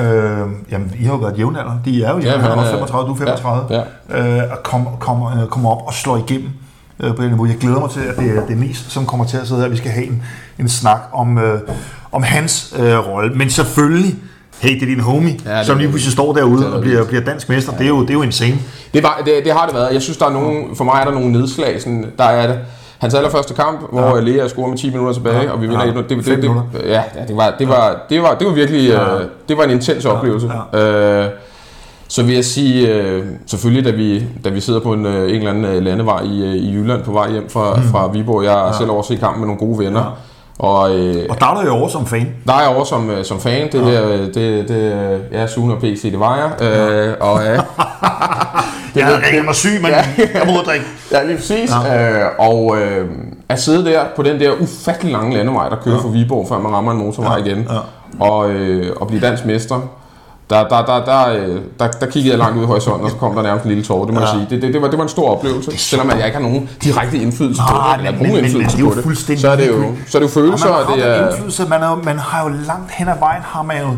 Øh, jamen, I har jo været jævnalder. De er jo Ja, jævnalder. men, Ja, øh, 35, du er 35. ja, Øh, at komme kom, øh, komme op og slå igennem øh, på den niveau. Jeg glæder mig til, at det er Denise, som kommer til at sidde her. Vi skal have en, en snak om, øh, om hans øh, rolle. Men selvfølgelig, hey, det er din homie, Ja, ja, det som er lige det. pludselig står Det derude er og bliver, bliver dansk mester. Det er jo, det er jo insane. Det, var, det, det har det været. Jeg synes, der er nogen, for mig er der nogle nedslag. Sådan, der er det. Hans allerførste kamp, hvor ja. Lea scorer med 10 minutter tilbage, Ja. og vi vinder Ja. 1 det, det, det, ja, ja, det var, det var, det var, det var virkelig, Ja. øh, det var en intens oplevelse. Øh, så vil jeg sige, øh, selvfølgelig, da vi, da vi sidder på en, øh, en eller anden øh, landevej i, øh, i Jylland på vej hjem fra, mm. fra Viborg, jeg er selv over at se kampen med nogle gode venner. Ja. Og, øh, Og der er du jo over som fan. der er jeg over som, øh, som fan. Det her, øh, det, det, ja, Sune og PC, det var jeg. Øh, og, øh, (laughs) Jeg havde ringet mig syg, men Ja. jeg må drikke. Ja, lige præcis. Ja. Øh, og øh, at sidde der på den der ufattelig lange landevej, der kører ja. fra Viborg, før man rammer en motorvej Ja, igen, ja. og, øh, og blive dansk mester, der, der, der, der, øh, der, der kiggede jeg langt ud i horisonten, og så kom der nærmest en lille tårer, det må ja. jeg sige. Det, det, det, var, det var en stor oplevelse, selvom jeg ikke har nogen direkte indflydelse på det, eller nogen indflydelse er på det. fuldstændig Så er det jo, så er det jo følelser, Og og man det har er... indflydelse, man, er, man har jo langt hen ad vejen, har man jo,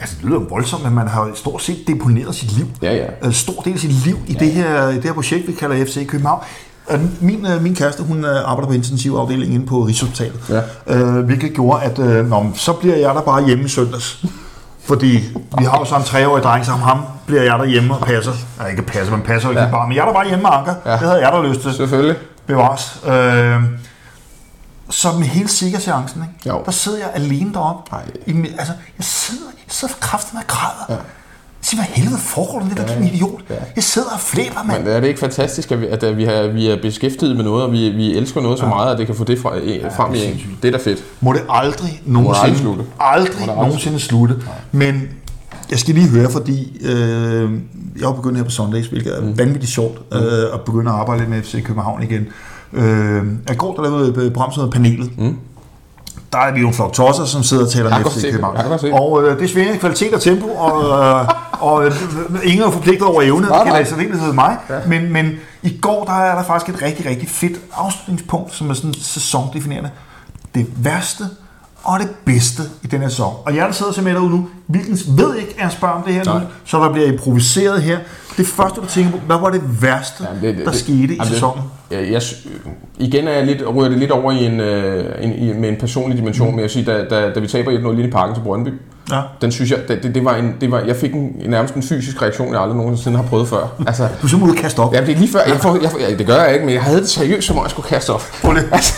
altså det lyder jo voldsomt, men man har stort set deponeret sit liv. Ja, ja. En stor del af sit liv i det, her, i det her projekt, vi kalder FC København. Øh, Min, øh, min kæreste, hun øh, arbejder på intensivafdelingen inde på Rigshospitalet. Ja. Øh, hvilket gjorde, at øh, nå, så bliver jeg der bare hjemme i søndags. Fordi vi har jo så en treårig dreng, så ham bliver jeg der hjemme og passer. Nej, ikke passer, men passer jo ikke Ja. ja. bare. Men jeg er der bare hjemme med Anker. Ja. Ja. Det havde jeg der lyst til. Selvfølgelig. Bevares. Øh, så med hele sikkerseancen, ikke? Jo. der sidder jeg alene deroppe. I, altså, jeg sidder, jeg sidder kraften med græder. Ja. Sig, hvad helvede foregår der, det der, din idiot? Ja. Jeg sidder og flæber, mand. Men er det ikke fantastisk, at vi, at vi, har, vi er beskæftiget med noget, og vi, vi elsker noget så meget, at det kan få det fra, ja, frem i en? Det er da fedt. Må det aldrig nogensinde, aldrig slutte. aldrig, aldrig nogensinde slutte. Men jeg skal lige høre, fordi øh, jeg har begyndt her på Sundays, hvilket er mm. vanvittigt sjovt, øh, at begynde at arbejde lidt med FC København igen. Øh, I går der lavede et program, som hedder Panelet. Mm. Der er vi jo en flok tosser, som sidder og taler med FC. København. Og øh, det svinger i kvalitet og tempo, og, øh, og øh, ingen er forpligtet over evne, det så ikke hedde mig. Ja. Men, men i går der er der faktisk et rigtig, rigtig fedt afslutningspunkt, som er sådan sæsondefinerende. Det værste og det bedste i den her sæson. Og jeg der sidder og med derude nu, hvilken ved ikke, at jeg spørger om det her Nej. nu, så der bliver improviseret her. Det første, du tænker på, hvad var det værste, Jamen, det- det- der det- skete i jamen, det- sæsonen? Jeg, jeg, igen er jeg lidt, ryger det lidt over i en, øh, en, i, med en personlig dimension, mm. men jeg siger, da, da, da vi taber 1-0 lige i parken til Brøndby, Ja. den synes jeg, det, det, det var en, det var, jeg fik en, nærmest en fysisk reaktion, jeg aldrig nogensinde har prøvet før. (laughs) Altså, Du simpelthen ude at kaste op. ja, det er lige før, jeg får, jeg, ja, det gør jeg ikke, men jeg havde det seriøst, som om jeg skulle kaste op. Prøv lige. (laughs) Altså,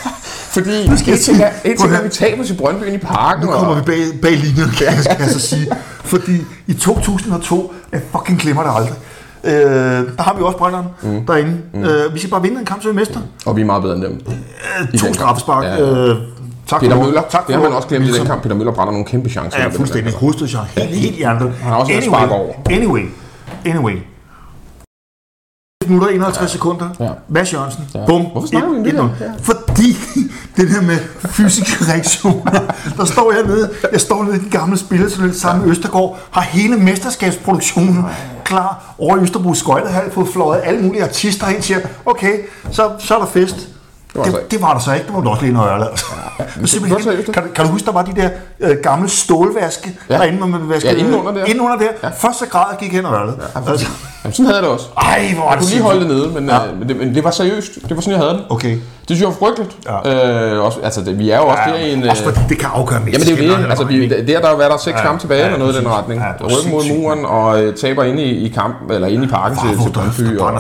fordi Nu skal jeg et ting er, et ting er, vi taber til Brøndby i parken, Nu kommer og, vi bag, bag linjen, kan jeg, kan jeg så sige. Fordi i 2002, jeg fucking glemmer det aldrig, øh, der har vi også brænderen mm. derinde. Mm. Øh, vi skal bare vinde en kamp, så vi mester. og vi er meget bedre end dem. Øh, to straffespark. Ja, ja. Øh, tak Peter for Møller, Tak det har man for- også glemt i den Wilson. kamp. Peter Møller brænder nogle kæmpe chancer. Ja, fuldstændig. kamp. Hovedstødshjern. Helt, helt hjertet. Han har også været spark over. Anyway, anyway. Minutter 51 sekunder. Ja. Mads Jørgensen. Ja. Bum. Hvorfor snakker vi om det 1-0. der? Ja. Fordi (laughs) det der med fysiske (laughs) reaktioner. Der står jeg nede. Jeg står nede i den gamle spilletunnel sammen med Østergaard. Har hele mesterskabsproduktionen klar over i Østerbro Skøjtehal. Fået fløjet alle mulige artister ind. Siger, okay, så, så er der fest. Var Det, ikke. det var der så ikke. Det var du også lige noget ørle. Altså. Det var seriøst. kan, du- kan du huske, der var de der øh, gamle stålvaske Ja. derinde, hvor man vaskede Ja, indenunder der. Indenunder der. Ja. Første grad gik hen og ørlet. Altså, Jamen, sådan havde jeg det også. ej, hvor Jeg kunne lige holde det nede, men, Ja. ja. men, det, men det var seriøst. Det var sådan, jeg havde det. Okay. Det synes jeg var frygteligt. Ja. Øh, også, altså, det, vi er jo også der i en... også øh, fordi det kan afgøre Jamen det er jo det. Altså, vi, der, der er der seks Ja. kampe tilbage, Ja, eller noget i den retning. Ja, var Ryggen mod muren og øh, taber inde i, i kamp, eller inde i parken til, til Brøndby. Ja, det var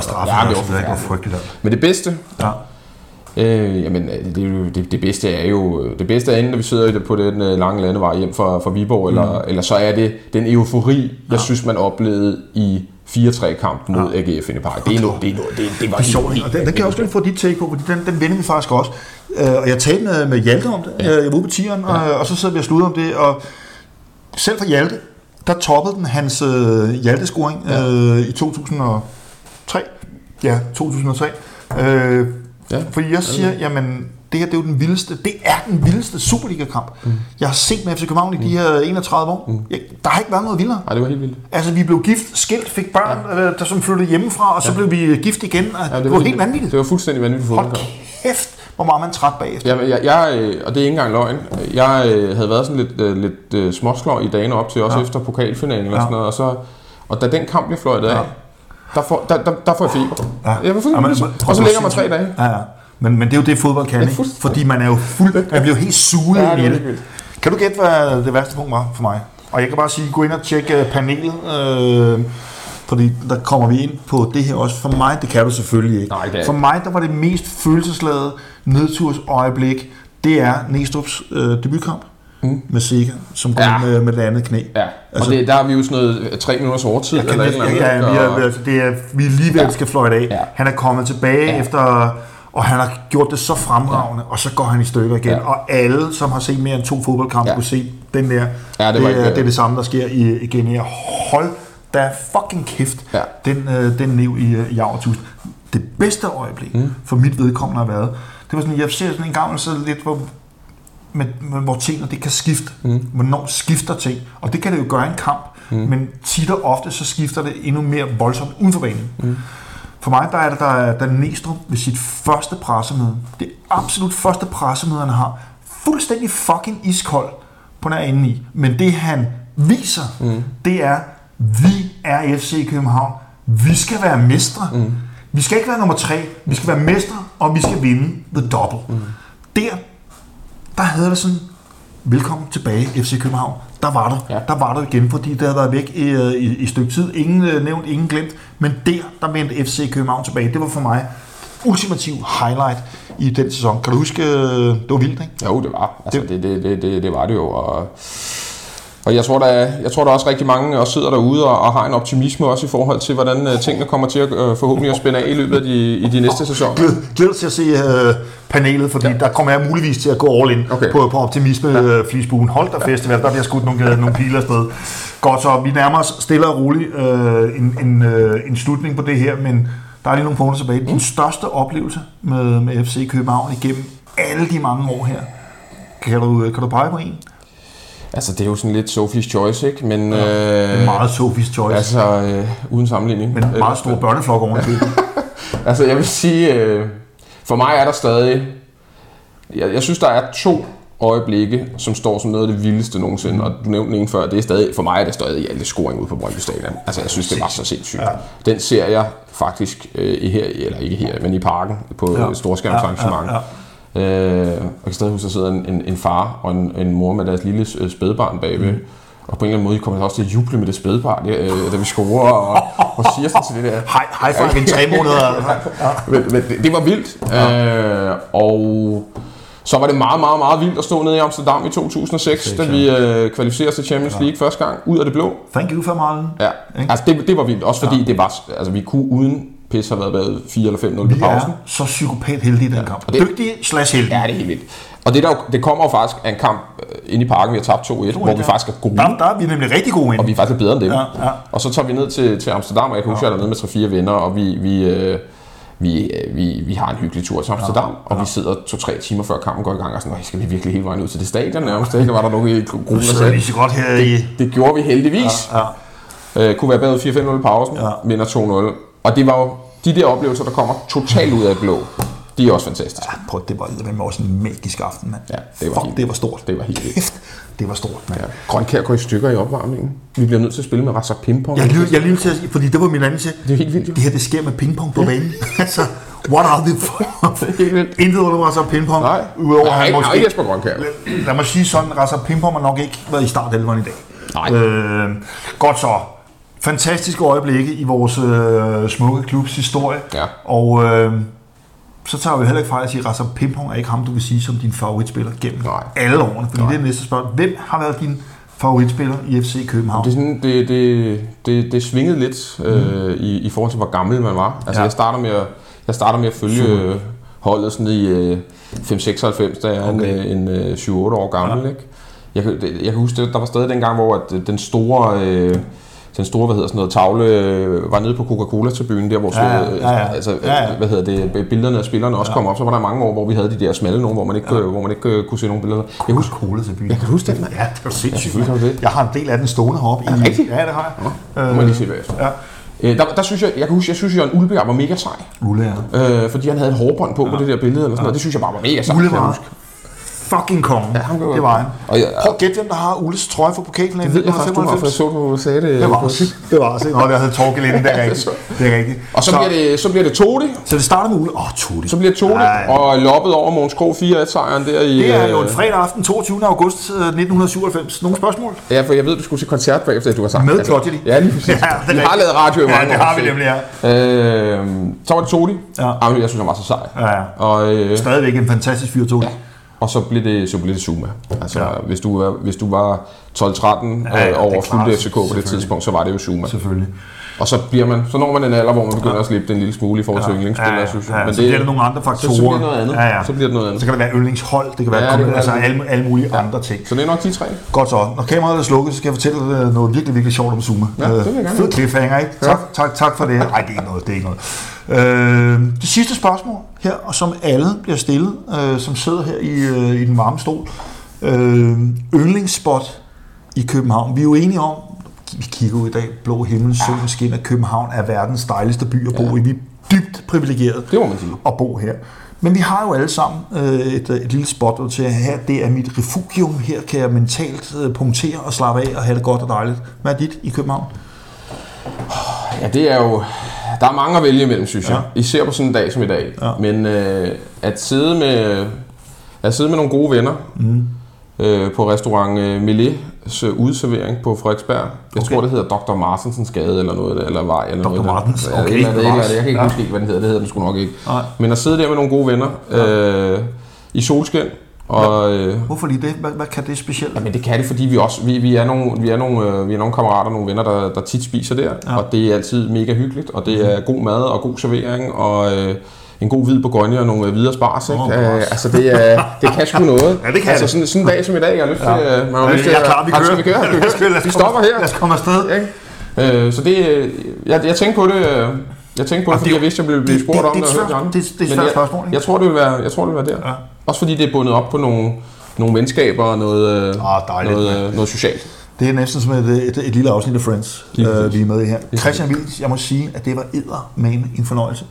var frygteligt. altså. Men det bedste, Ja. Øh, jamen, øh, det, det, det bedste er jo, det bedste er enten, når vi sidder på den øh, lange landevej hjem fra, fra Viborg, mm. eller, eller så er det den eufori, jeg synes, man oplevede i 4-3-kampen mod AGF inde i parken. Det er noget, det, er noget, det, det var Det sjovt, den, den kan jeg også godt få dit take på, fordi den, den vender vi faktisk også. Øh, og jeg talte med, med Hjalte om det, ja. jeg var ude på tieren, og, og så sidder vi og slutter om det, og selv for Hjalte, der toppede den hans øh, Hjalte-scoring øh, i 2003. Ja, 2003. Øh, Ja. Fordi jeg siger, jamen, det her det er jo den vildeste, det er den vildeste Superliga-kamp. Mm. Jeg har set med FC København i de her 31 år. Mm. Jeg, der har ikke været noget vildere. Nej, det var helt vildt. Altså, vi blev gift, skilt, fik børn, ja. der som flyttede hjemmefra, og så ja. blev vi gift igen. Og ja, det, var helt vanvittigt. Det var fuldstændig vanvittigt Hold fodbold. kæft, hvor meget man træt bagefter. Ja, jeg, jeg, øh, og det er ikke engang løgn. Jeg øh, havde været sådan lidt, øh, lidt øh, småslår i dagene op til, også Ja. efter pokalfinalen og Ja. sådan noget. Og, så, og da den kamp blev fløjtet af, Ja. Der, får, der, der, der får jeg feber. Ja. Jeg var Ja, men- fuldstændig men- Og så ligger man tre dage. Ja, ja. Men, men det er jo det, fodbold kan, ikke? fuldstændig. Fordi man er jo fuld, man bliver jo helt suget Ja, i det. Kan du gætte, hvad det værste punkt var for mig? Og jeg kan bare sige, gå ind og tjekke øh, panelet, øh, fordi der kommer vi ind på det her også. For mig, det kan du selvfølgelig ikke. Nej, det er for mig, der var det mest følelsesladede nedtursøjeblik, det er Næstrup's øh, debutkamp mm. med Sega, som går Ja. med, med det andet knæ. Ja, og Altså- det, der er vi jo sådan noget øh, tre minutters overtid. Jeg kan eller ja, vi ikke? er, Og- altså, det er, vi lige ved Ja. skal fløjte af. Ja. Han er kommet tilbage Ja. efter, og han har gjort det så fremragende, ja. og så går han i stykker igen. Ja. Og alle, som har set mere end to fodboldkampe, Ja. kunne se den der. Ja, det det, ikke- er, det er det samme, der sker i, igen her. Hold da fucking kæft, Ja. den, øh, den liv i, øh, i Aarhus. Det bedste øjeblik mm. for mit vedkommende har været, det var sådan, jeg ser sådan en gammel så lidt, hvor med, med, hvor tingene det kan skifte. Mm. Hvornår skifter ting. Og det kan det jo gøre i en kamp. Mm. Men tit og ofte, så skifter det endnu mere voldsomt uden for banen. Mm. For mig, der er det, der er Dan Næstrup ved sit første pressemøde. Det absolut første pressemøde, han har. Fuldstændig fucking iskold på nær inde i. Men det han viser, mm. det er, vi er FC København. Vi skal være mestre. Mm. Vi skal ikke være nummer tre. Vi skal være mestre, og vi skal vinde the double. Mm. Der der havde det sådan, velkommen tilbage FC København. Der var du. Ja. Der var du igen, fordi det havde været væk i, øh, i, i et stykke tid. Ingen øh, nævnt, ingen glemt. Men der, der vendte FC København tilbage. Det var for mig ultimativ highlight i den sæson. Kan du huske, øh, det var vildt, ikke? Jo, det var. Altså, det, det, det, det, det var det jo. Og, og jeg tror, der, er- jeg tror, der er også rigtig mange også sidder derude og, og har en optimisme også i forhold til, hvordan uh, tingene kommer til at uh, forhåbentlig at spænde af i løbet af de, i de næste sæsoner. Glæd, glæder til at se øh, panelet, fordi ja. der kommer jeg muligvis til at gå all in Okay. på, på optimisme ja. øh, flisbuen. Hold da festival, der bliver skudt nogle, øh, nogle piler afsted. Godt, så vi nærmer os stille og roligt øh, en, en, øh, en slutning på det her, men der er lige nogle punkter tilbage. Din største oplevelse med, med FC København igennem alle de mange år her, kan du, kan du pege på en? Altså, det er jo sådan lidt Sophie's Choice, ikke? Men, ja, Øh, øh, meget Sophie's Choice, altså, øh, uden sammenligning. men en meget stor børneflok oven købet. (laughs) Altså, jeg vil sige, øh, for mig er der stadig... Jeg, jeg synes, der er to øjeblikke, som står som noget af det vildeste nogensinde, og du nævnte ene før, det er stadig, for mig er det stadig alle scoring ude på Brøndby Stadion. Altså, jeg synes, det var så sindssygt. Ja. Den ser jeg faktisk øh, i her, eller ikke her, men i parken, på ja. Ja. storskærmsarrangement. Ja, ja, Øh, og jeg kan stadig huske, at der sidder en, en, en far og en, en mor med deres lille øh, spædbarn bagved. Mm. Og på en eller anden måde kommer jeg også til at juble med det spædbarn, øh, da vi scorer, og, og siger sådan til det der. Hej, hej for en tre måneder. (laughs) Men, men det, det var vildt. Ja. Øh, og så var det meget, meget, meget vildt at stå nede i Amsterdam i 2006, da vi øh, kvalificerede os til Champions League første gang, ud af det blå. Thank you for Marlen. Ja, altså det, det var vildt, også fordi ja. det var, altså vi kunne uden pis have været bagud 4 eller 5-0 Vi på pausen. er så psykopat heldige i den kamp. og det- Dygtige slash heldige. Ja, det er helt vildt. Og det, der, jo- det kommer jo faktisk af en kamp øh, inde i parken, vi har tabt 2-1, hvor vi faktisk er gode. Der, der er vi nemlig rigtig gode og ind. vi er faktisk bedre end dem. Ja, ja. Og så tager vi ned til, til Amsterdam, og jeg kan huske, at jeg er dernede med 3-4 venner, og vi, vi, øh, vi, øh, vi, vi har en hyggelig tur til Amsterdam, ja, og vi sidder to-tre timer før kampen går i gang, og sådan, "Nå, skal vi virkelig hele vejen ud til det stadion nærmest? Ikke? Var der nogen i gruppen, der er sagde, så godt her i... det gjorde vi heldigvis. Ja, Øh, kunne være bagud 4-5-0 i pausen, Ja. vinder 2-0. Og det var jo de der oplevelser, der kommer totalt ud af blå. De er også fantastiske. prøv, det var eddermame også en magisk aften, mand. Ja, det var Fuck, helt- det var stort. det var helt. Kæft, det var stort, mand. Ja. Grønkær går i stykker i opvarmningen. Vi bliver nødt til at spille med Rasa Pimpong. Jeg lige, jeg lige til at sige, fordi det var min anden til. Det er helt vildt, jo. Det her, det sker med pingpong på banen. (laughs) altså, what are the for? (laughs) Intet under Rasa Pingpong. Nej, Udover, Nej, han ikke, måske... nej, Jesper Grønkær. Lad- Lad mig sige sådan, Rasa Pingpong har nok ikke været i startelveren i dag. Nej. Øh, godt så. Fantastiske øjeblikke i vores øh, smukke klubs historie. Ja. Og øh, så tager vi heller ikke fejl at sige, at Rasa Pimpong er ikke ham, du vil sige som din favoritspiller gennem Nej. alle årene. Fordi det er næste spørgsmål. Hvem har været din favoritspiller i FC København? Det, er sådan, det, det, det, det svingede lidt øh, i, i forhold til, hvor gammel man var. Altså, Ja. jeg, starter med at, jeg starter med at følge øh, holdet sådan i øh, 5-96, da jeg er Okay. en, en øh, 7-8 år gammel. Ja. Ikke? Jeg, jeg kan huske, der var stadig den gang, hvor at, øh, den store... Øh, den store, hvad hedder sådan noget, tavle, øh, var nede på Coca-Cola-tribunen, der hvor Ja, ja, ja, ja. altså, Ja, ja. hvad hedder det, billederne af spillerne også kom op, så var der mange år, hvor vi havde de der smalle nogle, hvor man ikke, ja. hvor man ikke øh, kunne se nogen billeder. Jeg husker, byen. Ja, kan huske det, mand? Ja, det var sindssygt. du det. Jeg har en del af den stående heroppe. i- rigtigt? Ja, det har jeg. det må jeg lige se bagefter. Ja. Øh, der, der synes jeg, jeg kan huske, jeg synes, Jørgen Ulbjerg var mega sej. Ulle, ja. Øh, fordi han havde et hårbånd på ja. på det der billede, eller sådan noget. Det synes jeg bare var mega sejt. Ulle jeg var. Fucking konge. Ja, ham det var han. Og jeg- Prøv at gætte, hvem der har Ulles trøje fra pokalfinalen Det ved jeg faktisk, du var, for jeg så, du sagde det. Det var også. Det var også. Nå, det havde Torgild inden, det er rigtigt. (laughs) Det er rigtigt. Og så, så, bliver det, så bliver det Todi. så det starter med Ulle. Åh, oh, Tutti. Så bliver det Todi, Ja, ja. og loppet over Måns Krog 4-1-sejren der i... Det er jo en øh, fredag aften, 22. august øh, 1997. Nogle spørgsmål? Ja, for jeg ved, du skulle til koncert bagefter, at du har sagt. Med Prodigy. Ja, lige præcis. Ja, det vi har lavet radio i Ja, mange det år. har vi så- nemlig, ja. Øh, så var det Todi. Ja. Jamen, jeg synes, han var så sej. Ja, ja. Og, øh, Stadigvæk en fantastisk fyr, Tutti. Og så blev det, så blev det Zuma. Altså, Ja. hvis, du, var- hvis du var 12-13 Ja, ja, øh, er over fuldt FCK på det tidspunkt, så var det jo Zuma. Selvfølgelig. Og så, bliver man, så når man en alder, hvor man begynder at slippe den en lille smule i forhold til yndlingsspillere, ja, synes jeg. ja, Men så bliver der nogle andre faktorer. Så, så bliver det noget andet. Ja, ja. Så bliver det noget andet. Så kan det være yndlingshold, det kan være Ja, ja, det altså alle, alle mulige ja. andre ting. Så det er nok de tre. Godt så. Når kameraet er slukket, så skal jeg fortælle dig noget virkelig, virkelig sjovt om Zuma. Ja, det vil jeg gerne Fed cliffhanger, ikke? Tak, tak, tak for det. Nej, det er ikke noget, det er ikke noget. Øh, det sidste spørgsmål her, og som alle bliver stillet, øh, som sidder her i, øh, i den varme stol. Øh, yndlingsspot i København. Vi er jo enige om, vi kigger ud i dag, blå himmel, solen skinner, København er verdens dejligste by at bo i. Vi er dybt privilegeret Det må man sige. at bo her. Men vi har jo alle sammen øh, et, et lille spot til, at her det er mit refugium. Her kan jeg mentalt øh, punktere og slappe af og have det godt og dejligt. Hvad er dit i København? Ja, det er jo... Der er mange at vælge imellem, synes jeg. Ja. Især på sådan en dag som i dag. Ja. Men øh, at sidde med... At sidde med nogle gode venner mm. øh, på restaurant øh, Millé's øh, udservering på Frederiksberg. Jeg Okay. tror, det hedder Dr. Martensens Gade eller noget, eller vej. Eller Dr. noget. Martens, Ja, okay, eller eller andet. Jeg kan ikke Ja. huske, hvad den hedder. Det hedder den sgu nok ikke. Nej. Men at sidde der med nogle gode venner øh, i solskin, og... Øh, Hvorfor lige det? Hvad, hvad kan det specielt? men det kan det, fordi vi også vi, vi er nogle vi er nogle øh, vi er nogle kammerater, nogle venner der, der tit spiser der, ja. og det er altid mega hyggeligt, og det er god mad og god servering og øh, en god hvid bourgogne og nogle øh, hvide spars, ikke? Oh, bevares. altså det er det kan sgu noget. (laughs) Ja, det kan altså sådan, sådan en dag som i dag, jeg har lyst til, Ja. øh, man har lyst til jeg er klar, vi kører. Skal vi køre? (laughs) Lad os køre, lad os Vi stopper her. Lad os komme afsted. Ikke? Øh, så det, øh, jeg, jeg tænkte på det, øh, jeg tænkte på det, fordi det- jeg vidste, jeg ville blive spurgt det- om det det. er- det er et svært jeg- spørgsmål, ikke? Jeg tror, det vil være, jeg tror, det vil være der. Ja. Også fordi det er bundet op på nogle, nogle venskaber og noget, øh, Ah, noget, øh, noget socialt. Det er næsten som et, et, et lille afsnit af Friends, Lige øh, vi er med i her. Christian Wilds, jeg må sige, at det var eddermame en fornøjelse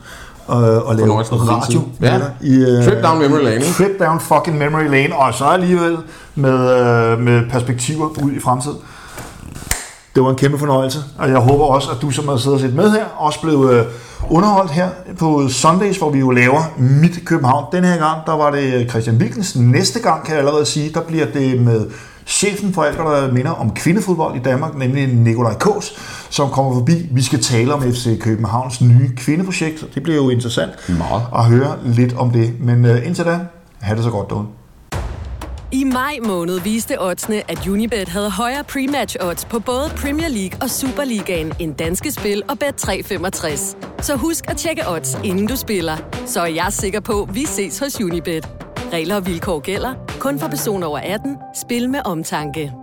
øh, at lave radio Ja. i, øh, Trip down memory lane, ikke? Trip down fucking memory lane, og så alligevel med, øh, med perspektiver ud i fremtiden. Det var en kæmpe fornøjelse, og jeg håber også, at du, som har siddet og set med her, også blev øh, underholdt her på Sundays, hvor vi jo laver Mit København. Den her gang, der var det Christian Wilkens. Næste gang, kan jeg allerede sige, der bliver det med chefen for alt, der minder om kvindefodbold i Danmark, nemlig Nikolaj Kås, som kommer forbi. Vi skal tale om FC Københavns nye kvindeprojekt, det bliver jo interessant Meget. at høre lidt om det. Men øh, indtil da, have det så godt derude. I maj måned viste oddsene, at Unibet havde højere pre-match odds på både Premier League og Superligaen end danske spil og Bet365. Så husk at tjekke odds, inden du spiller. Så er jeg sikker på, at vi ses hos Unibet. Regler og vilkår gælder. Kun for personer over 18. Spil med omtanke.